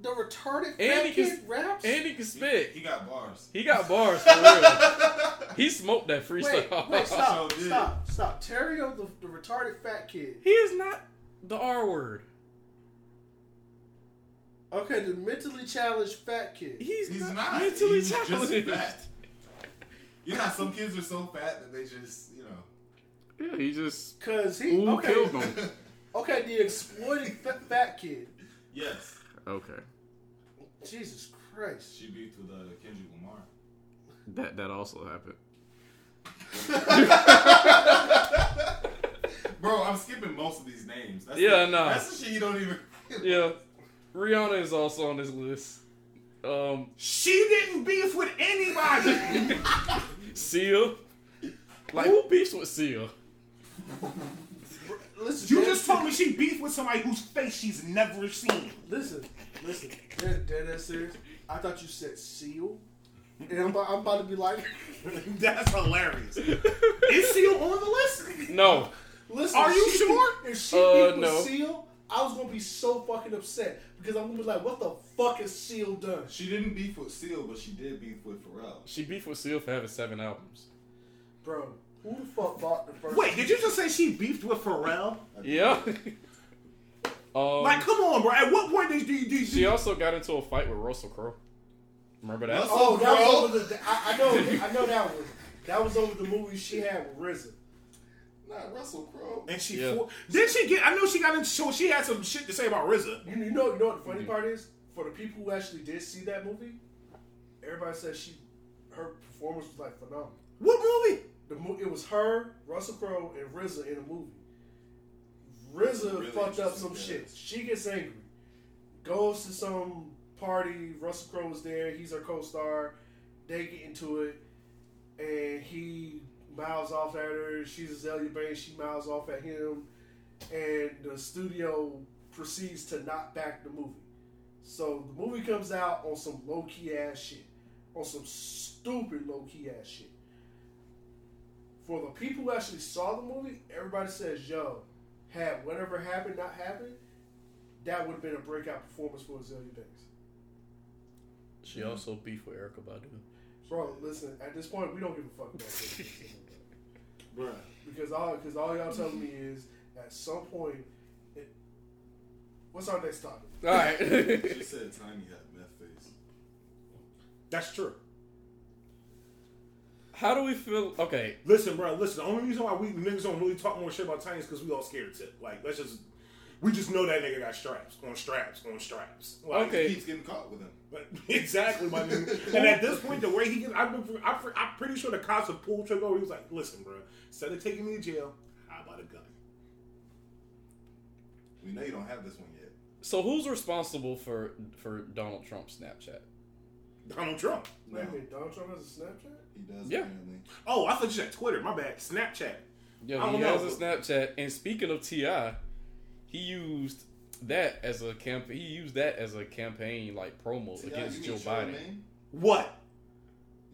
The retarded And fat he kid can- raps. And he can spit. He got bars. He got bars for real. He smoked that freestyle. wait, stop, So did. stop, stop. Terrio, the, the retarded fat kid. He is not the R word. Okay, the mentally challenged fat kid. He's, He's not, not. mentally He's just challenged. fat. You know how some kids are so fat that they just, you know. Yeah, he just Cause he ooh okay, killed him. okay, the exploited fat, fat kid. yes. Okay, Jesus Christ. She beefed with uh, Kendrick Lamar. that that also happened. Bro, I'm skipping most of these names. That's Yeah, the, nah. That's the shit you don't even. Yeah, Rihanna is also on this list. Um, she didn't beef with anybody. Seal, Like who beefs with Sia? Listen, you just told me she beefed with somebody whose face she's never seen. Listen, listen. Dead, dead ass serious. I thought you said seal, and I'm, about- I'm about to be like, That's hilarious. Is Seal on the list? No, listen. Are you she- sure? If she Uh, beat no. with seal, I was gonna be so fucking upset because I'm gonna be like, what the fuck is seal done? She didn't beef with Seal, but she did beef with Pharrell. she beefed with Seal for having seven albums. Bro, who the fuck bought the first? Wait, did you just say she beefed with Pharrell? Yeah. um, Like, come on, bro. At what point did you? Did she also got into a fight with Russell Crowe. Remember that? Russell- Oh, that Bro. was over the. I, I know, I know that one. That was over the movie she had with RZA. Not Russell Crowe. and she Yeah. did she get? I know she got into. So she had some shit to say about RZA. You, you know, you know what the funny part is? For the people who actually did see that movie, everybody said she, her performance was like phenomenal. What movie? The mo- it was her, Russell Crowe, and RZA in a movie. RZA Really fucked up some shit. She gets angry, goes to some party. Russell Crowe is there. He's her co-star. They get into it, and he mouths off at her. She's Azealia Banks. She mouths off at him, and the studio proceeds to not back the movie. So the movie comes out on some low key ass shit, on some stupid low key ass shit for the people who actually saw the movie, everybody says, "Yo, had whatever happened not happened, that would have been a breakout performance for Azealia Banks." She also beefed with Erykah Badu. Bro, listen. At this point, we don't give a fuck about this Bruh. because all because all y'all telling me is at some point. It, what's our next topic? All right. She said Tiny had meth face. That's true. How do we feel? Okay, Listen, bro. Listen. The only reason why we niggas don't really talk more shit about Tiny is because we all scared of tip. Like, let's just. We just know that nigga got straps on straps on straps. Like, Okay. He keeps getting caught with him. But exactly, my nigga. And at this point, the way he gets, I've been, I'm, I'm pretty sure the cops have pulled trigger. He was like, "Listen, bro, instead of taking me to jail, how about a gun?" We know you don't have this one yet. so who's responsible for for Donald Trump's Snapchat? Donald Trump. Wait a minute, Donald Trump has a Snapchat? He does Yeah. apparently. Oh, I thought you said Twitter. My bad. Snapchat. Yeah, don't he know. has a Snapchat. And speaking of Ti, he used that as a camp. He used that as a campaign like promo See, against Joe? Biden. What?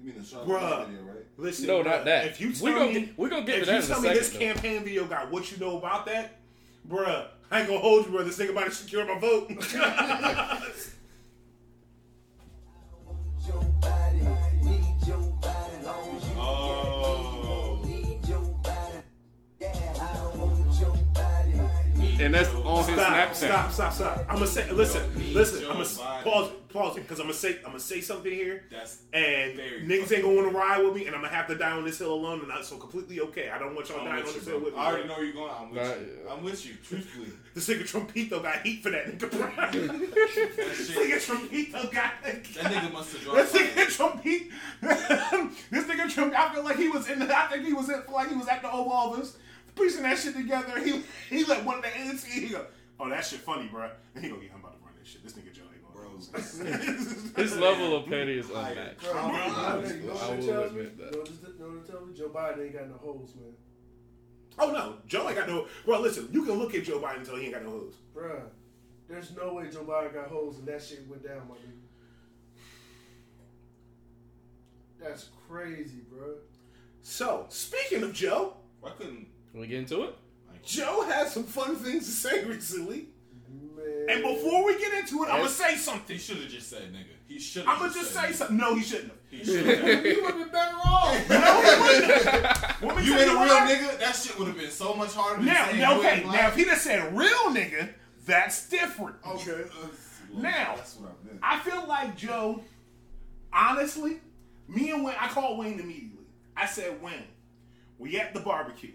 You mean the Sean Bruh. Video, right? Listen, No, bruh, not that. If you We tell gonna me, get- we gonna get if to that you tell me second, this though. campaign video got what you know about that, bruh, I ain't gonna hold you, bruh. This nigga about to secure my vote. And that's on his stop, Snapchat. stop, stop, stop. I'm gonna say, listen, need listen. your I'm gonna pause, pause it, because I'm gonna say, I'm gonna say something here. That's And Very niggas ain't gonna want to ride with me, and I'm gonna have to die on this hill alone, and I'm so completely okay. I don't want y'all I'm dying on with this you, hill bro. with me. I already know where you're going. I'm with Nah, you. yeah. I'm with you. Truthfully, This nigga Trumpito got heat for that nigga. that this nigga Trumpito got That nigga must have This dropped. nigga like- Trump, he, this nigga Trump, I feel like he was in. The, I think he was in, like he was at the Oval Office, piecing that shit together. He he let one of the ANC. He go, "Oh, that shit funny, bro." And he go, "Yeah, I'm about to run this shit." This nigga Joe ain't Bro, gonna. His level of petty is unmatched. Bro, I you know will- you know what I will tells me? admit You that. know what it- you know what it tells me? Joe Biden ain't got no hoes, man. oh no, Joe ain't got no. Bro, listen, you can look at Joe Biden until he ain't got no hooves. Bro, there's no way Joe Biden got hoes and that shit went down, my nigga. That's crazy, bro. So speaking of Joe, Why couldn't? Can we get into it? Joe had some fun things to say recently. Man. And before we get into it, I'm gonna Yes. say He something. should have just said nigga. He should. I'm gonna just say something. No, he shouldn't have. He should have. you would have been better off. Let me You tell ain't a why. real nigga. That shit would have been so much harder. Than Now, saying now, you okay. ain't Now, if he'd have said real nigga, that's different. Okay. Uh, now, that's what I meant. I feel like Joe. Honestly, me and Wayne, I called Wayne immediately. I said, Wayne, we at the barbecue.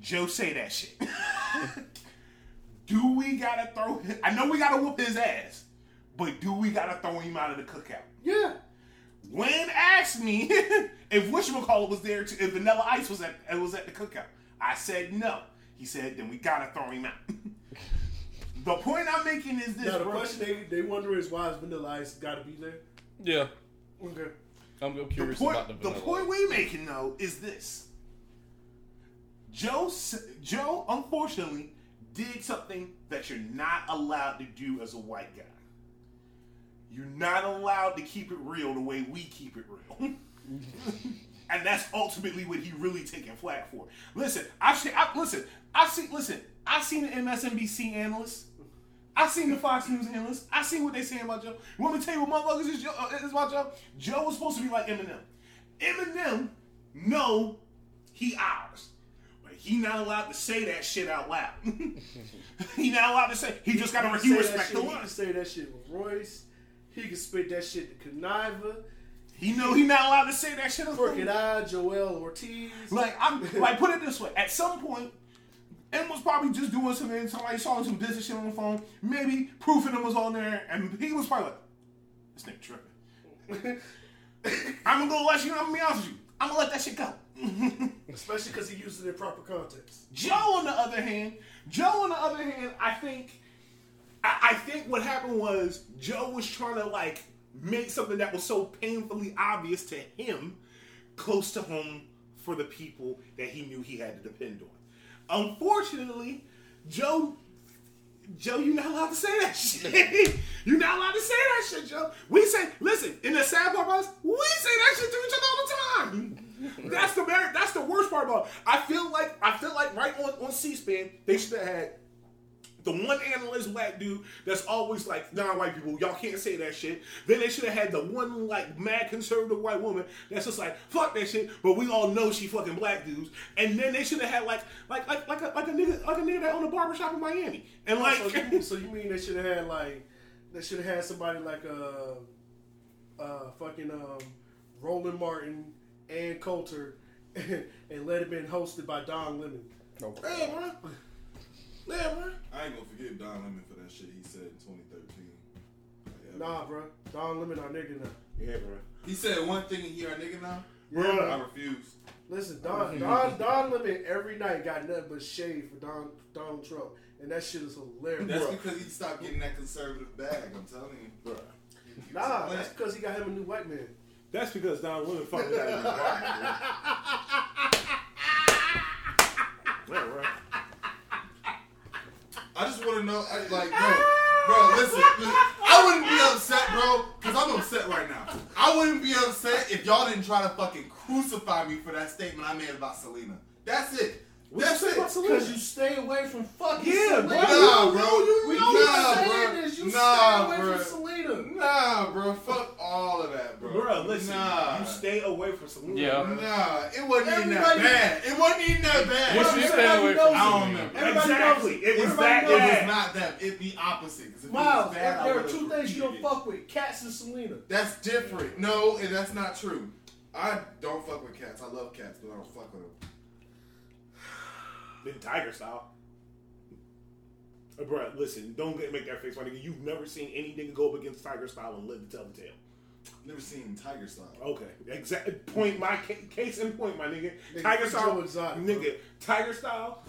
Joe say that shit. do we gotta throw? Him, I know we gotta whoop his ass, but do we gotta throw him out of the cookout? Yeah. Wayne asked me if whatchamacallit was there, to, if Vanilla Ice was at was at the cookout. I said no. He said then we gotta throw him out. the point I'm making is this, Now the bro. question they they wonder is why is Vanilla Ice got to be there? Yeah. Okay. I'm I'm The curious point, about the the point we're making though is this. Joe, Joe, unfortunately, did something that you're not allowed to do as a white guy. You're not allowed to keep it real the way we keep it real. and that's ultimately what he really taking flack for. Listen, I've seen, I, listen, I've seen, listen, I've seen the MSNBC analysts. I seen the Fox News analysts. I seen what they saying about Joe. You want me to tell you what motherfuckers is, Joe, uh, is about Joe? Joe was supposed to be like Eminem. Eminem, no, he ours. He not allowed to say that shit out loud. he not allowed to say. He just got to He he can say that respect the He line. can say that shit with Royce. He can spit that shit to Conniva. He know he not allowed to say that shit. Crooked I, Joell Ortiz. Like I'm like put it this way. At some point, M was probably just doing something. Somebody saw some business shit on the phone. Maybe proofing him was on there, and he was probably like, "This nigga tripping." I'm gonna go let you. I'm gonna be honest with you. I'm gonna let that shit go. Especially because he used it in proper context. Joe, on the other hand, Joe, on the other hand, I think, I, I think what happened was Joe was trying to like make something that was so painfully obvious to him close to home for the people that he knew he had to depend on. Unfortunately, Joe. Joe, you're not allowed to say that shit. you're not allowed to say that shit, Joe. We say, listen, in the sad part we say that shit to each other all the time. That's the very, that's the worst part about it. I feel like I feel like right on, on C-SPAN, they should have had the one analyst black dude that's always like, non-white people, y'all can't say that shit. Then they should have had the one like mad conservative white woman that's just like, fuck that shit, but we all know she fucking black dudes. And then they should have had like like like like a like a nigga like a nigga that owned a barbershop in Miami. And like so, you, so you mean they should have had like they should have had somebody like uh uh fucking um Roland Martin and Coulter and, and let it been hosted by Don Lemon. yeah, bro. Yeah, bro. I ain't gonna forget Don Lemon for that shit he said in 2013. Yeah. Nah, bro. Don Lemon our nigga now. Yeah, bro. He said one thing and he our nigga now. Yeah. I refuse. Listen, Don Don Don Lemon every night got nothing but shade for Don Donald Trump, and that shit is hilarious. That's because he stopped getting that conservative bag. I'm telling you, Bro. Nah, that's because he got him a new white man. That's because Don Lemon fucking got his apartment, bro. Yeah, bro. I just want to know, I, like, bro, bro, listen, listen, I wouldn't be upset, bro, because I'm upset right now. I I wouldn't be upset if y'all didn't try to fucking crucify me for that statement I made about Selena. That's it. What That's it. Because you stay away from fucking Yeah, Selena. bro. Nah, bro. We Nah, know what I'm bro. saying is you Nah, stay away bro. from Selena. Nah, bro. Fuck all of that, bro. Bro, listen, Nah. you stay away from Selena. Yeah. bro. Nah, it wasn't even that bad. It wasn't even that bad. What Everybody you stay away knows from? it. I don't remember. Everybody Exactly. knows It was Everybody that knows It was not that. It the opposite. if it Miles, was there, bad, there are two things you don't it. fuck with: cats and Selena. That's different. No, and that's not true. I don't fuck with cats. I love cats, but I don't fuck with them. Then Tiger style. Bro, listen, don't get, make that face, my nigga. You've never seen any nigga go up against Tiger style and live to tell the tale. Never seen Tiger Style. Okay, exact point. My ca- case in point, my nigga. Nigga, Tiger Joe style, Exotic, bro. nigga. Tiger style.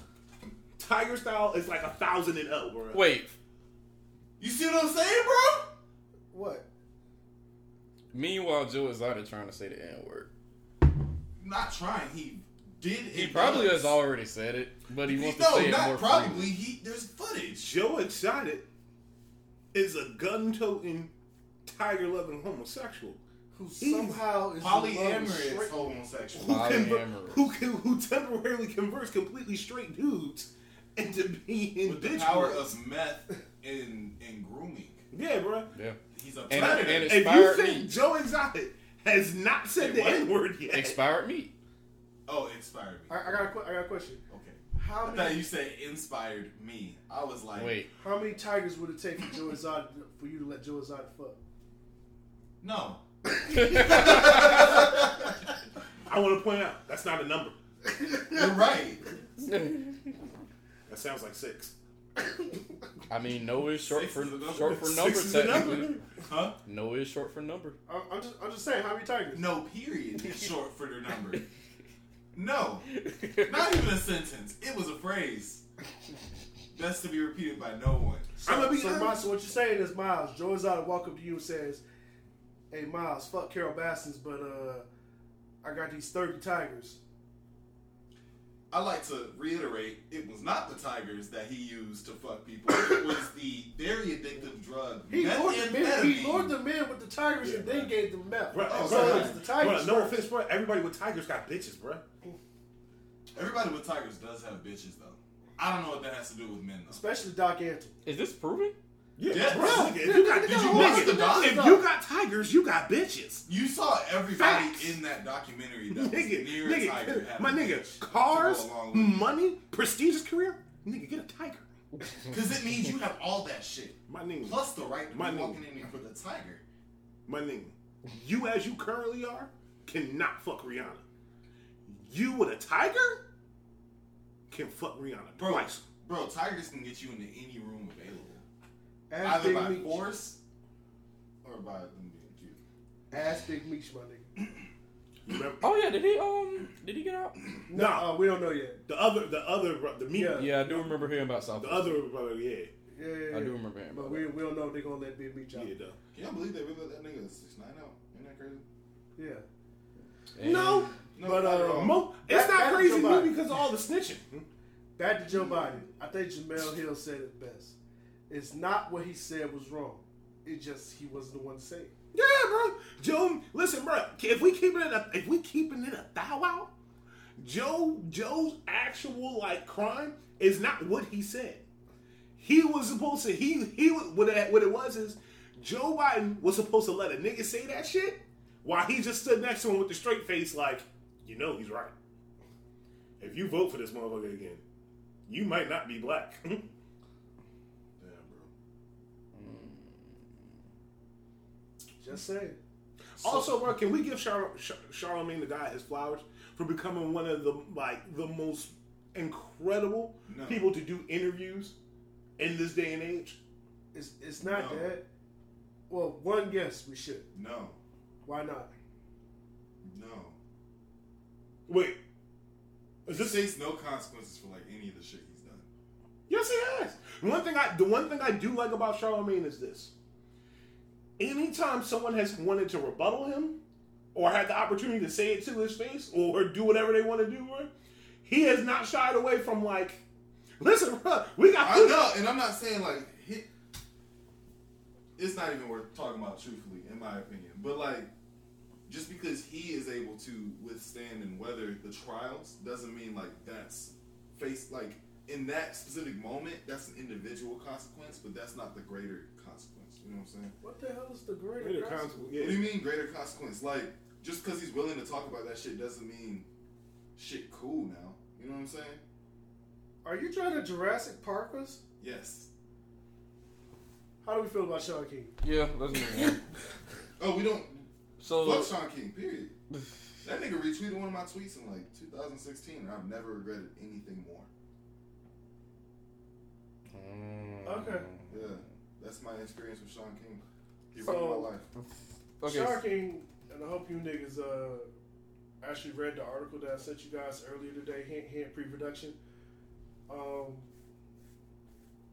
Tiger style is like a thousand and up, bro. Wait, You see what I'm saying, bro? What? meanwhile, Joe Exotic trying to say the N word. Not trying. He did. He it probably does. has already said it, but he wants to no, say it not more probably. freely. He there's footage. Joe Exotic is a gun-toting, tiger-loving homosexual Who He's somehow is in love Polyamorous homosexual. who, conver- Polyamorous. who, can, who temporarily converts completely straight dudes into being With the bitch power boys. of meth in in grooming. yeah, bro. Yeah. He's a And- predator. and If you think meat. Joe Exotic has not said the? N word yet, Expired meat. Oh, inspired me. I, I got a, que- I got a question. Okay. How I thought many you said inspired me. I was like, Wait, how many tigers would it take for Joe Exotic for you to let Joe Exotic fuck? no. I want to point out that's not a number. You're right. That sounds like six. I mean, no is short Six for is number. short for Six number is a number. Huh? No is short for number. I'm, I'm just I'm just saying how many tigers? No, period. It's short for the number. No. Not even a sentence. It was a phrase. That's to be repeated by no one. So, I'm gonna be so. Miles, so what you're saying is Miles, Joe Exotic walk up to you and says, "Hey Miles, fuck Carol Baskins, but uh, I got these 30 tigers." I like to reiterate, it was not the tigers that he used to fuck people. It was the very addictive drug. He lured them in. He lured them in with the tigers and then gave them meth. Bro, Oh, so bro, the tigers. Bro, no first. offense, bro. Everybody with tigers got bitches, bro. Everybody with tigers does have bitches, though. I don't know what that has to do with men, though. especially Doc Antle. Is this proven? Yeah, Yeah, bro. bro. If you got, Did you watch the doc? If you got tigers, you got bitches. You saw everybody Facts. in that documentary that was Nigga, near a tiger. my nigga, cars, go along with it. money, prestigious career. Nigga, get a tiger. Because it means you have all that shit. My nigga, Plus the right to My be nigga. walking in here for the tiger. my nigga, you as you currently are cannot fuck Rihanna. You with a tiger can fuck Rihanna Bro, twice. bro, tigers can get you into any room available. Ask Either Big by Meech. force or by them being cute. Ask Big Meech, my nigga. Remember? Oh yeah, did he um did he get out? No, Nah. uh, we don't know yet. The other, the other, bro- the me, Yeah. Yeah, I do remember hearing about South. the other brother, yeah, Yeah, yeah, yeah. I do remember hearing But about we, that. we don't know if they're gonna let Big Meech out. yeah, though. Can y'all believe they really let that nigga 6 9 out? Isn't that crazy? Yeah. And- No, No, But, not at uh, all. Mo, it's That- not that's crazy to somebody. me because of all the snitching. Back to Joe Biden. I think Jemele Hill said it best. It's not what he said was wrong. It just he wasn't the one saying. Yeah, bro. Joe, listen, bro. If we keeping it, a, if we keeping it a thou out, Joe, Joe's actual like crime is not what he said. He was supposed to. He he what it, what it was is Joe Biden was supposed to let a nigga say that shit while he just stood next to him with the straight face, like you know he's right. If you vote for this motherfucker again, you might not be black. Damn, bro. Just saying. Also, bro, can we give Char- Char- Charlemagne the guy his flowers for becoming one of the like the most incredible No. people to do interviews in this day and age? It's it's not No. that. Well, one guess we should. No. Why not? No. Wait, is This this? takes no consequences for like any of the shit he's done. Yes, he has. One thing I the one thing I do like about Charlemagne is this. Anytime someone has wanted to rebuttal him, or had the opportunity to say it to his face, or do whatever they want to do, bro, he has not shied away from like, listen, bro, we got I know, and I'm not saying like he, it's not even worth talking about truthfully, in my opinion. But like, just because he is able to withstand and weather the trials doesn't mean like that's face like in that specific moment that's an individual consequence, but that's not the greater. You know what I'm saying? What the hell is the greater Greater consequence? consequence, What do you mean greater consequence? Like just because he's willing to talk about that shit doesn't mean shit cool now. You know what I'm saying? Are you trying to Jurassic Park us? Yes. How do we feel about Shaun King? Yeah, let's move on. Oh, we don't So fuck Shaun King. Period. That nigga retweeted one of my tweets in like 2016, and I've never regretted anything more. Mm. Okay. Yeah, that's my experience with Shaun King. He So- ruined my life. Okay. Shaun King, and I hope you niggas uh, actually read the article that I sent you guys earlier today, hint, hint, pre-production. Um,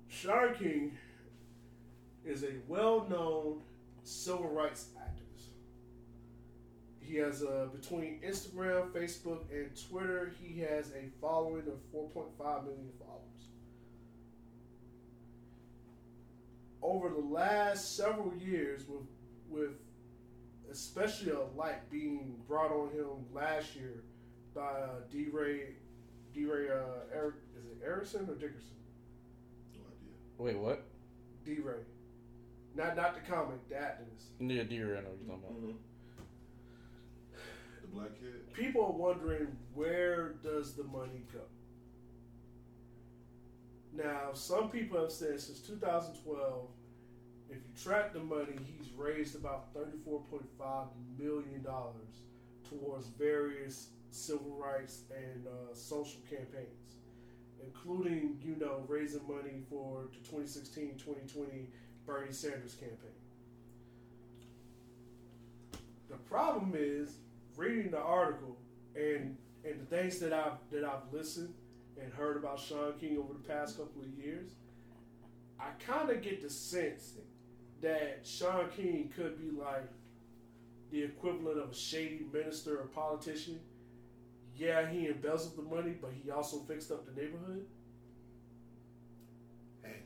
Shaun King is a well-known civil rights activist. He has uh, between Instagram, Facebook, and Twitter, he has a following of 4.5 million followers. Over the last several years, with with especially a light being brought on him last year by uh, D. Ray, D. Ray, uh, Eric, is it Erison or Dickerson? No idea. Wait, what? D. Ray, not not the comic, the activist. Yeah, dear, I know what you're talking about. Mhm. The black kid. People are wondering where does the money go. Now, some people have said since 2012, if you track the money, he's raised about 34.5 million dollars towards various civil rights and uh, social campaigns, including you know raising money for the 2016-2020 Bernie Sanders campaign. The problem is reading the article and and the things that I've that I've listened and heard about Shaun King over the past couple of years, I kind of get the sense that Shaun King could be like the equivalent of a shady minister or politician. Yeah, he embezzled the money, but he also fixed up the neighborhood. Hey,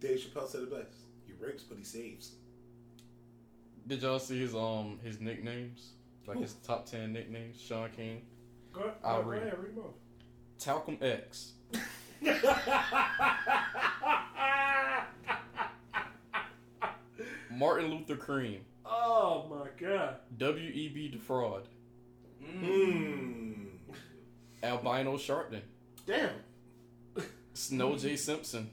Dave Chappelle said it best. He rapes, but he saves. Did y'all see his um his nicknames? Like his top ten nicknames? Shaun King, Go, go, I'll go read. ahead, read them off. Talcum X, Martin Luther Cream, oh my god! W.E.B. Defraud, Mmm. Albino Sharpton, Damn. Snow J. Simpson,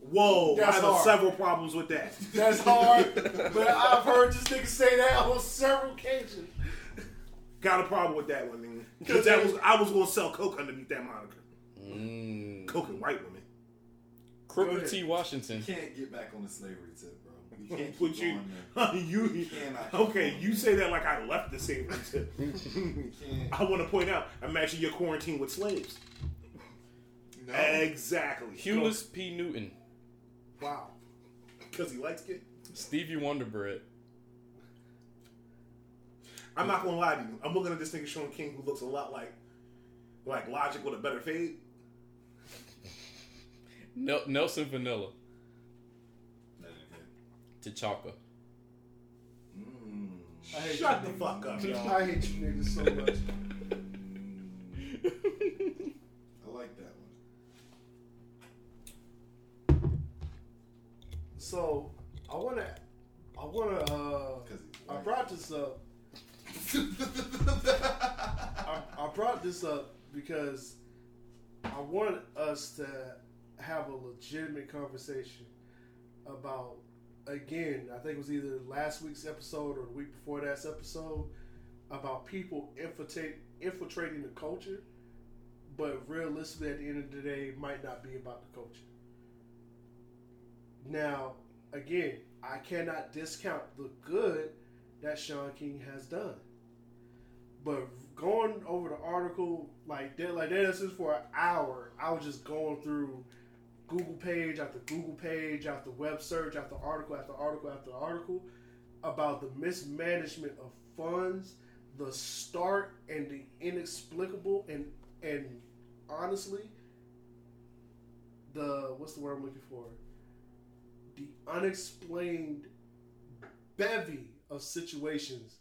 Whoa, That's I have hard. several problems with that. That's hard, but I've heard this nigga say that on several occasions. Got a problem with that one, nigga. Because that was I was gonna sell coke underneath that moniker. mm. Coke and white women. Go Crooker. T. Washington, You can't get back on the slavery tip, bro. You can't Would keep you? going you there. You cannot. okay? going You say that like I left the slavery tip. You can't. I want to point out. Imagine you're quarantined with slaves. No. Exactly. Hewless P. Newton, Wow. Because he likes it. Stevie Wonder Bread, I'm not gonna lie to you. I'm looking at this nigga Shaun King who looks a lot like like Logic with a better fade. Nel- Nelson Vanilla, Okay. T'Chaka, Mm. I hate Shut you the fuck up, niggas. y'all. I hate you niggas so much. I like that one. So I wanna, I wanna. Uh, Because I brought this up. I, I brought this up because I want us to have a legitimate conversation about. Again, I think it was either last week's episode or the week before that episode about people infiltrate, infiltrating the culture, but realistically, at the end of the day, might not be about the culture. Now, again, I cannot discount the good that Shaun King has done. But going over the article like that, like that, is for an hour. I was just going through Google page after Google page after web search after article after article after article about the mismanagement of funds, the start and the inexplicable and and honestly, the what's the word I'm looking for? The unexplained bevy of situations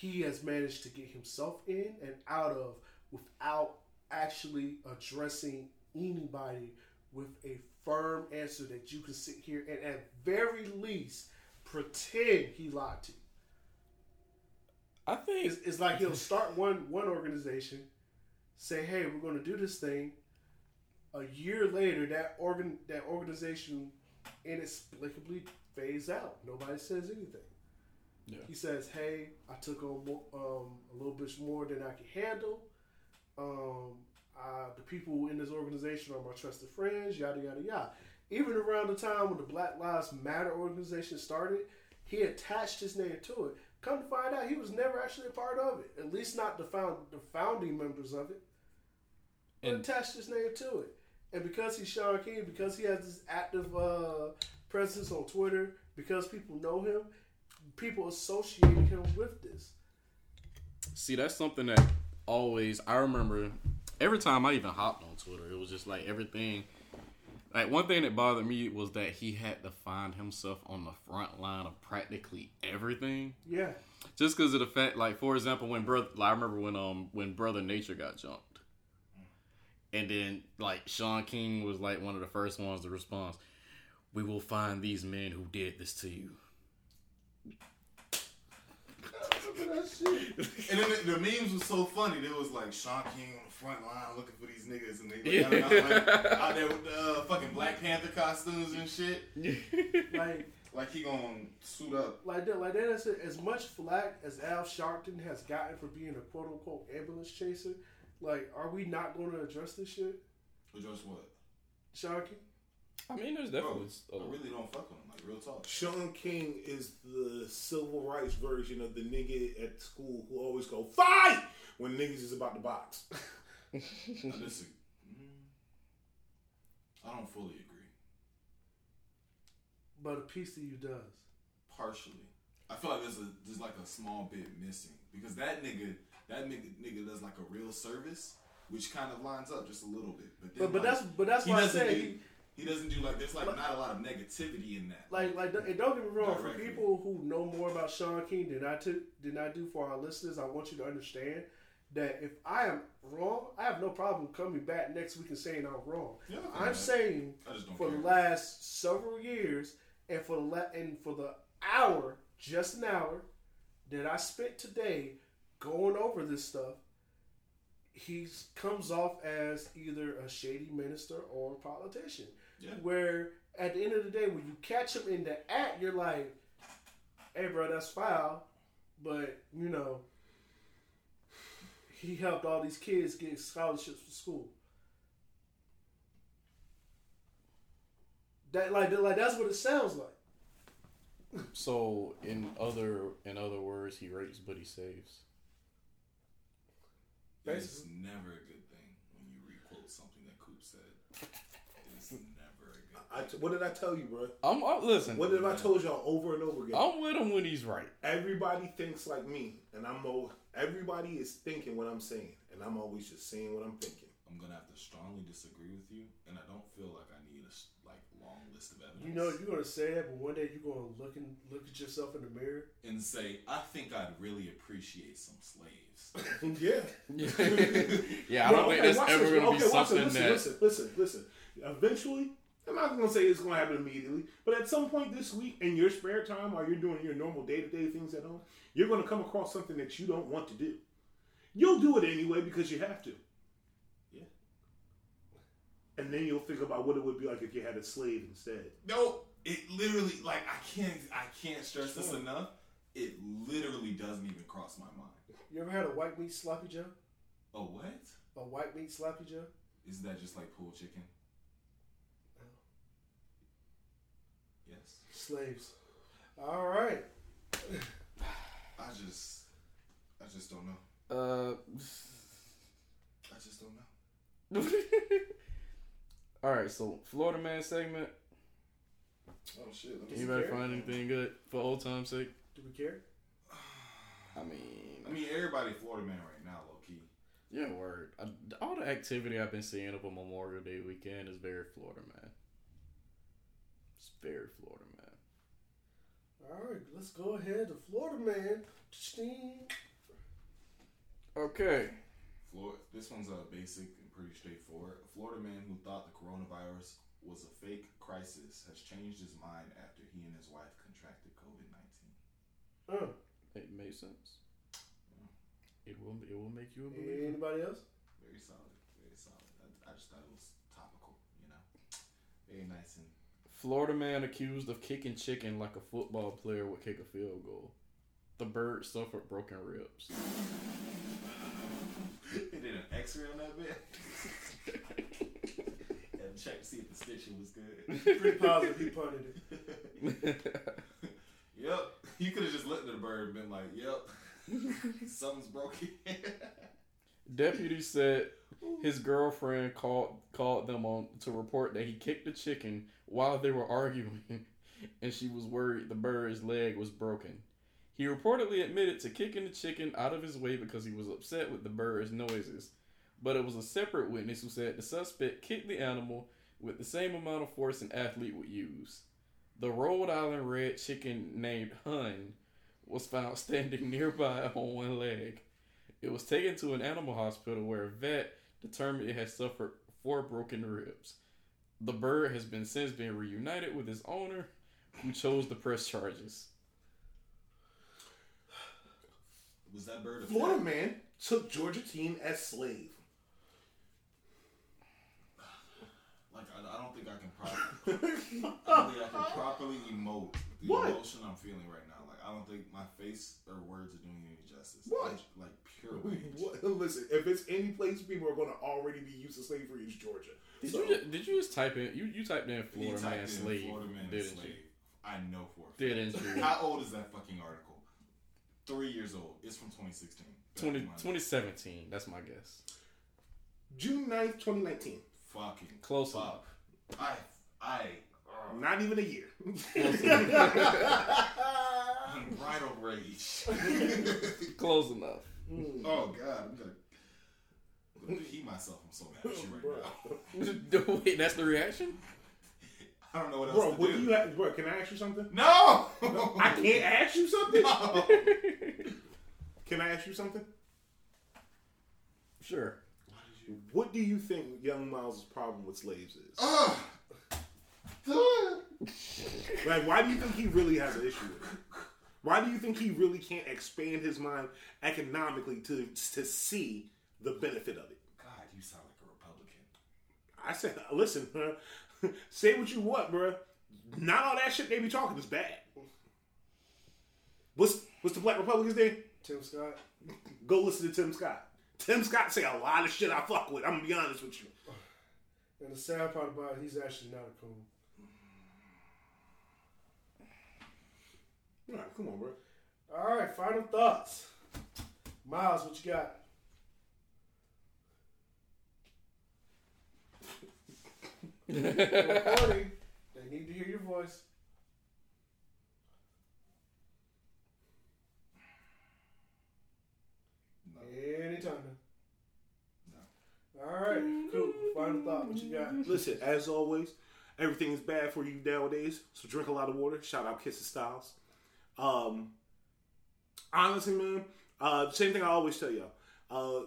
he has managed to get himself in and out of without actually addressing anybody with a firm answer that you can sit here and at very least pretend he lied to you. I think It's, it's like he'll start one one organization, say, "Hey, we're going to do this thing." A year later, that organ that organization inexplicably fades out. Nobody says anything. Yeah. He says, "Hey, I took on um, a little bit more than I can handle. Um, uh, the people in this organization are my trusted friends. Yada yada yada." Even around the time when the Black Lives Matter organization started, he attached his name to it. Come to find out, he was never actually a part of it. At least not the found the founding members of it. But And- attached his name to it. And because he's Shaun King, because he has this active uh, presence on Twitter, because people know him, people associate him with this. See, that's something that always I remember. Every time I even hopped on Twitter, it was just like everything. Like one thing that bothered me was that he had to find himself on the front line of practically everything, Yeah. just because of the fact, like for example, when brother, like, I remember when um when Brother Nature got jumped, and then like Shaun King was like one of the first ones to respond. We will find these men who did this to you. And then the, the memes was so funny. There was like Shaun King on the front line looking for these niggas, and they like, out, like, out there with the uh, fucking Black Panther costumes and shit. Like Like he gonna suit up. like that like that is as much flack as Al Sharpton has gotten for being a quote unquote ambulance chaser. Like, are we not going to address this shit, Address what? Shaun King? I mean, there's Bro, definitely. I really don't fuck with him. Like real talk. Shaun King is the civil rights version of the nigga at school who always go fight when niggas is about to box. I disagree. Mm, I don't fully agree. But a piece of you does. Partially. I feel like there's a there's like a small bit missing because that nigga that nigga nigga does like a real service, which kind of lines up just a little bit. But then, But but like, that's but that's he why I doesn't say do he, he doesn't do like there's like But- not a lot of negativity in that. like like and don't get me wrong. For people who know more about Shaun King than I took than I do for our listeners, I want you to understand that if I am wrong, I have no problem coming back next week and saying I'm wrong. Yeah, I'm man. saying I just don't for care. the last several years and for the la- and for the hour, just an hour that I spent today going over this stuff, he comes off as either a shady minister or a politician. Yeah. Where at the end of the day, when you catch him in the act, you're like, "Hey, bro, that's foul," but you know, he helped all these kids get scholarships for school. That like like that's what it sounds like. So in other in other words, he rapes but he saves. It's never a good thing when you requote something that Coop said. It's never a good I, what did I tell you, bro? I'm, I'm listen. What did I told y'all over and over again? I'm with him when he's right. Everybody thinks like me, and I'm o- everybody is thinking what I'm saying, and I'm always just saying what I'm thinking. I'm gonna have to strongly disagree with you, and I don't feel like I need a like long list of evidence. You know, you're gonna say that, but one day you're gonna look and look at yourself in the mirror. and say, I think I'd really appreciate some slaves. yeah. yeah, I don't Well, think okay, that's watch ever this. going to be Okay, watch something this. that. Listen, listen, listen, listen. Eventually, I'm not going to say it's going to happen immediately, but at some point this week, in your spare time, while you're doing your normal day to day things at home, you're going to come across something that you don't want to do. You'll do it anyway because you have to. Yeah. And then you'll think about what it would be like if you had a slave instead. no, it literally like I can't I can't stress this enough. It literally doesn't even cross my mind. You ever had a white meat sloppy joe? Oh what? A white meat sloppy joe? Isn't that just like pulled chicken? Yes. Slaves. All right. I just I just don't know. Uh, I just don't know. all right, so Florida man segment. Oh shit. Let me see. Anybody find anything good for old time's sake? Do we care? I mean, I mean everybody Florida man right now, low key. yeah, word. I, all the activity I've been seeing over Memorial Day weekend is very Florida man. It's very Florida man. All right, let's go ahead. The Florida man Okay. Florida, this one's uh, basic and pretty straightforward. A Florida man who thought the coronavirus was a fake crisis has changed his mind after he and his wife contracted COVID 19. Uh, It made sense. It will. It will make you a believer. anybody else? Very solid. Very solid. I, I just thought it was topical, you know? Very nice and. Florida man accused of kicking chicken like a football player would kick a field goal. The bird suffered broken ribs. They did an x ray on that bit. and checked to see if the stitching was good. Pretty positive he punted it. Yep. You could have just looked at the bird and been like, yep, something's broken. Deputy said his girlfriend called called them on to report that he kicked the chicken while they were arguing, and she was worried the bird's leg was broken. He reportedly admitted to kicking the chicken out of his way because he was upset with the bird's noises, but it was a separate witness who said the suspect kicked the animal with the same amount of force an athlete would use. The Rhode Island red chicken named Hun was found standing nearby on one leg. It was taken to an animal hospital where a vet determined it had suffered four broken ribs. The bird has been since been reunited with its owner, who chose to press charges. was that bird a Florida man took Georgia teen as slave. Like, I, I don't think I can properly. I don't think I can properly emote the What? emotion I'm feeling right now. Like, I don't think my face or words are doing you any justice. What? Like, like pure rage. What- Listen, if it's any place people are going to already be used to slavery, it's Georgia. Did So- you just, did you just type in you you typed in He Florida typed man in slave? Florida man didn't slave. you? I know for a fact. Didn't you? How old is that fucking article? Three years old. It's from 2016. 20, Back in my- 2017. That's my guess. June 9th, 2019. Fucking Close fuck. I, I, uh. Not even a year. unbridled rage. Close enough. Mm. oh god, I'm gonna, I'm gonna pee myself. I'm so mad at you right now. Wait, that's the reaction. I don't know what else Bro, to what do. do you have? Bro, can I ask you something? no, I can't ask you something? No. Can I ask you something? Sure. What do you think Young Miles' problem with slaves is? Ugh. Like, why do you think he really has an issue with it? Why do you think he really can't expand his mind economically to to see the benefit of it? God, you sound like a Republican. I said, listen, huh? say what you want, bro. Not all that shit they be talking is bad. What's what's the Black Republicans name? Tim Scott. Go listen to Tim Scott. Tim Scott say a lot of shit I fuck with. I'm gonna be honest with you. And the sad part about it, he's actually not a coon. All right, come on, bro. All right, final thoughts. Miles, what you got? Recording. They need to hear your voice. No. Anytime. All right, cool. Final thought. What you got? Listen, as always, everything is bad for you nowadays. So drink a lot of water. Shout out Kisses Styles. Um, honestly, man, uh, same thing I always tell y'all. Uh,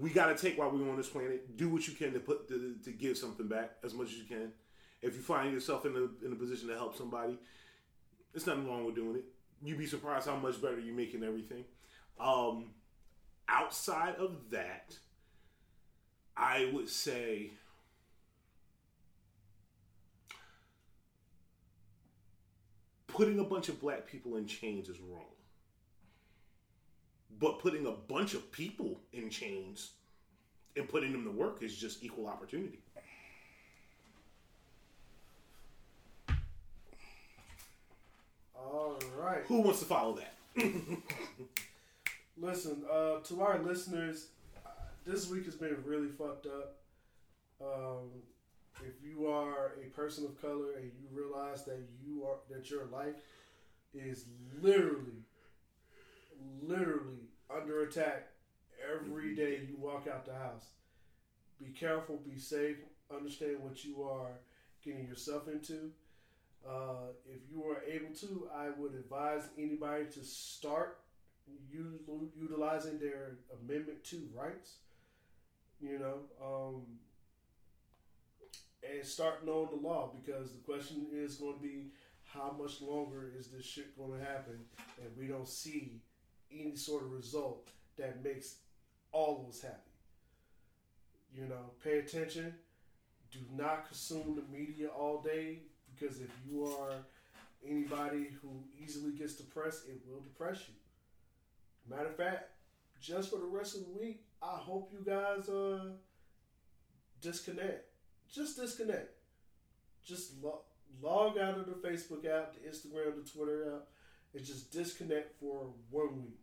we gotta take while we're on this planet. Do what you can to put to, to give something back as much as you can. If you find yourself in a in a position to help somebody, there's nothing wrong with doing it. You'd be surprised how much better you make in everything. Um, outside of that, I would say putting a bunch of black people in chains is wrong. But putting a bunch of people in chains and putting them to work is just equal opportunity. All right. Who wants to follow that? Listen, uh, to our listeners, uh, this week has been really fucked up. Um, if you are a person of color and you realize that you are that your life is literally, literally under attack every day you walk out the house, be careful, be safe, understand what you are getting yourself into. Uh, if you are able to, I would advise anybody to start utilizing their Amendment Two rights. You know, um, and start knowing the law because the question is going to be how much longer is this shit going to happen, and we don't see any sort of result that makes all of us happy. You know, pay attention. Do not consume the media all day because if you are anybody who easily gets depressed, it will depress you. Matter of fact, just for the rest of the week, I hope you guys uh disconnect. Just disconnect. Just lo- log out of the Facebook app, the Instagram, the Twitter app, and just disconnect for one week,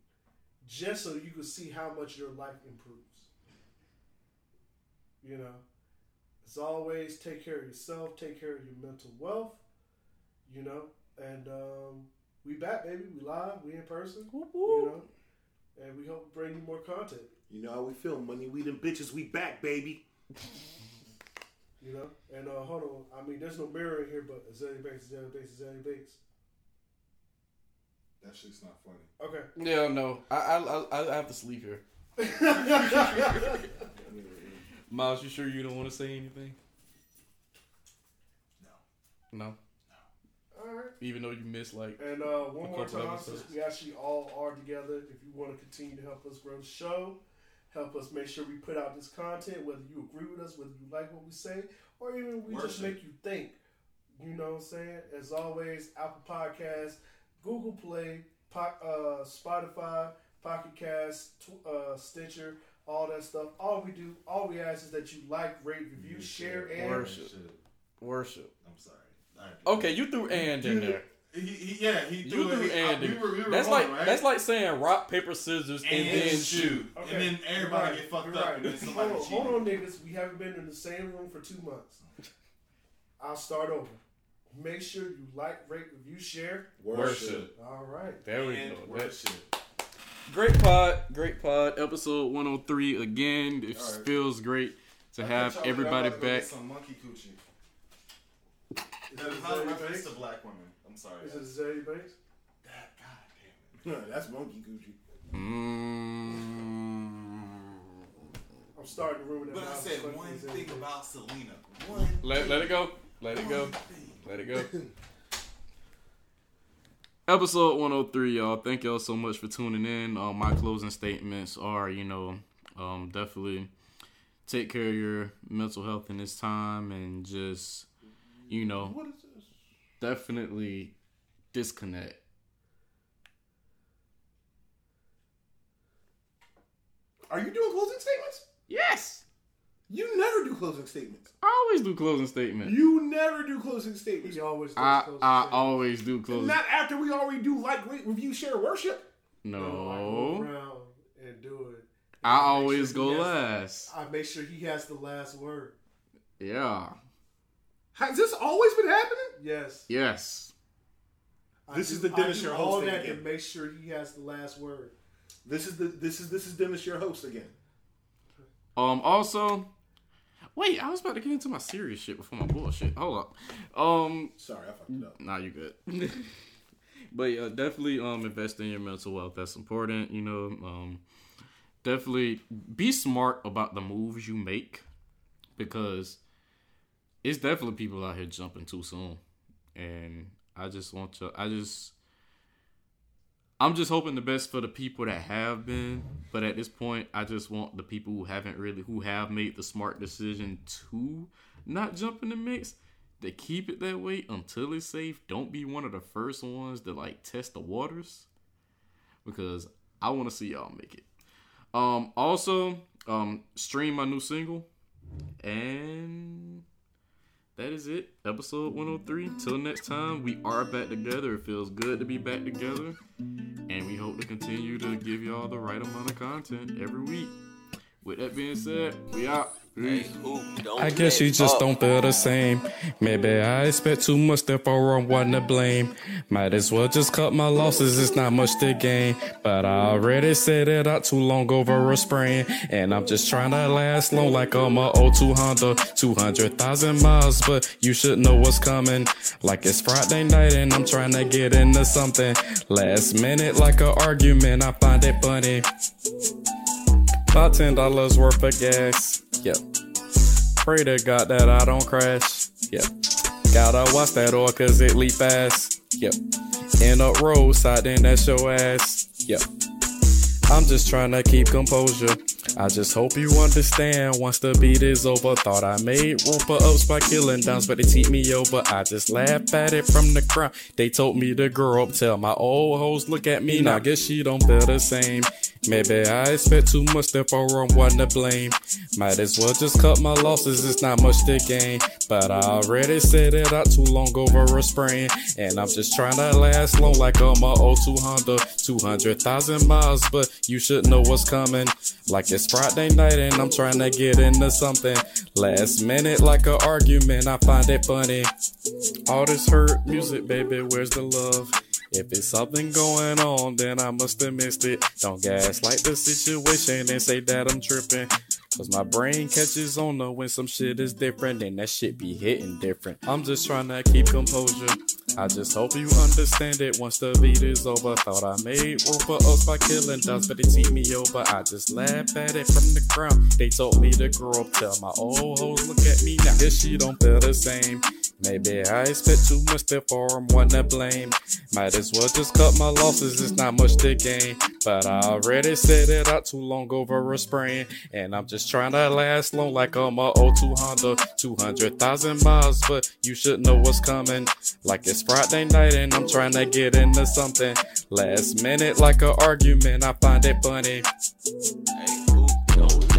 just so you can see how much your life improves. You know, as always, take care of yourself, take care of your mental wealth. You know, and um, we back, baby. We live, we in person. You know, and we hope to bring you more content. You know how we feel, money, weed, and bitches. We back, baby. You know, and uh, hold on. I mean, there's no mirror in here, but Azealia Banks, Azealia Banks, Azealia Banks. That shit's not funny. Okay. Yeah, no, I I I, I have to sleep here. Miles, you sure you don't want to say anything? No. No. No. All right. Even though you missed like And uh, one more time, since we actually all are together, if you want to continue to help us grow the show, help us make sure we put out this content, whether you agree with us, whether you like what we say, or even we just make you think. You know what I'm saying? As always, Apple Podcasts, Google Play, po- uh, Spotify, Pocket Cast, tw- uh, Stitcher, all that stuff. All we do, all we ask is that you like, rate, review, You share, and Worship. Worship. I'm sorry. Okay, you threw and in there. He, he, yeah, he You threw, threw it. and uh, we were, we were That's wrong, like right? that's like saying rock paper scissors and, and, then then shoot. shoot, Okay. and then everybody Right. get fucked You're up, right. and then somebody hold, on, cheat. hold on, niggas. We haven't been in the same room for two months. I'll start over. Make sure you like, rate, review, share. Worship. All right. There we And go. Worship. Great pod, great pod. Episode 103 again. It All right. feels great to I have everybody about to go get back. Some monkey coochie. Is That it is not a Azealia reference black women. I'm sorry. Is it Azealia Banks? That, God damn it. That's monkey Gucci. Mm. I'm starting to ruin that. But I said one thing Banks. about Selena. One. Let, let it go. Let it go. Let it go. Episode 103, y'all. Thank y'all so much for tuning in. Um, my closing statements are, you know, um, definitely take care of your mental health in this time and just, you know, What is this? Definitely disconnect. Are you doing closing statements? Yes. You never do closing statements. I always do closing statements. You never do closing statements. He always does I, close I the same. always do closing. Not after we already do like, rate, review, share, worship. No, I No. around and do it. I make always sure go he has- last. I make sure he has the last word. Yeah. Has this always been happening? Yes. Yes. I This do- is the Dennis do your all host thing that to again. make sure he has the last word. This is the this is this is Dennis your host again. Um. Also, wait. I was about to get into my serious shit before my bullshit. Hold up. Um. Sorry, I fucked it up. Nah, you good. but yeah, definitely um invest in your mental wealth. That's important. You know. Um. Definitely be smart about the moves you make, because it's definitely people out here jumping too soon, and I just want to. I just. I'm just hoping the best for the people that have been, but at this point, I just want the people who haven't really, who have made the smart decision to not jump in the mix, to keep it that way until it's safe. Don't be one of the first ones to like test the waters, because I want to see y'all make it. Um, also, um, stream my new single, and that is it. Episode 103. Till next time, we are back together. It feels good to be back together. And we hope to continue to give y'all the right amount of content every week. With that being said, we out. I guess you just don't feel the same. Maybe I expect too much, therefore I'm one to blame. Might as well just cut my losses, it's not much to gain. But I already said it out too long over a sprain. And I'm just trying to last long like I'm a 02 Honda. 200,000 miles, but you should know what's coming. Like it's Friday night and I'm trying to get into something. Last minute, like an argument, I find it funny. About ten dollars worth of gas. Pray to God that I don't crash. Yep. Gotta watch that oil cause it leap fast. Yep. End up roadside, then that's your ass. Yep. I'm just trying to keep composure. I just hope you understand once the beat is over. Thought I made roper ups by killing downs, but they teep me over. I just laugh at it from the ground. They told me to grow up, tell my old hoes look at me now. Guess she don't feel the same. Maybe I expect too much, therefore I'm one to blame. Might as well just cut my losses, it's not much to gain. But I already said it out too long over a sprain. And I'm just trying to last long like I'm a 02 Honda. 200,000 miles, but you should know what's coming. Like it's Friday night and I'm trying to get into something. Last minute, like an argument, I find it funny. All this hurt music, baby, where's the love? If it's something going on, then I must have missed it. Don't gaslight the situation and say that I'm tripping. Cause my brain catches on to when some shit is different, and that shit be hitting different. I'm just trying to keep composure. I just hope you understand it once the beat is over. Thought I made room for us by killing dogs, but they team me over. I just laugh at it from the ground. They told me to grow up, tell my old hoes look at me now. Guess she don't feel the same. Maybe I expect too much, therefore I'm one to blame. Might as well just cut my losses, it's not much to gain. But I already said it out too long over a sprain. And I'm just trying to last long like I'm a 02 Honda. 200,000 miles, but you should know what's coming. Like it's Friday night and I'm trying to get into something. Last minute, like an argument, I find it funny. Hey, who don't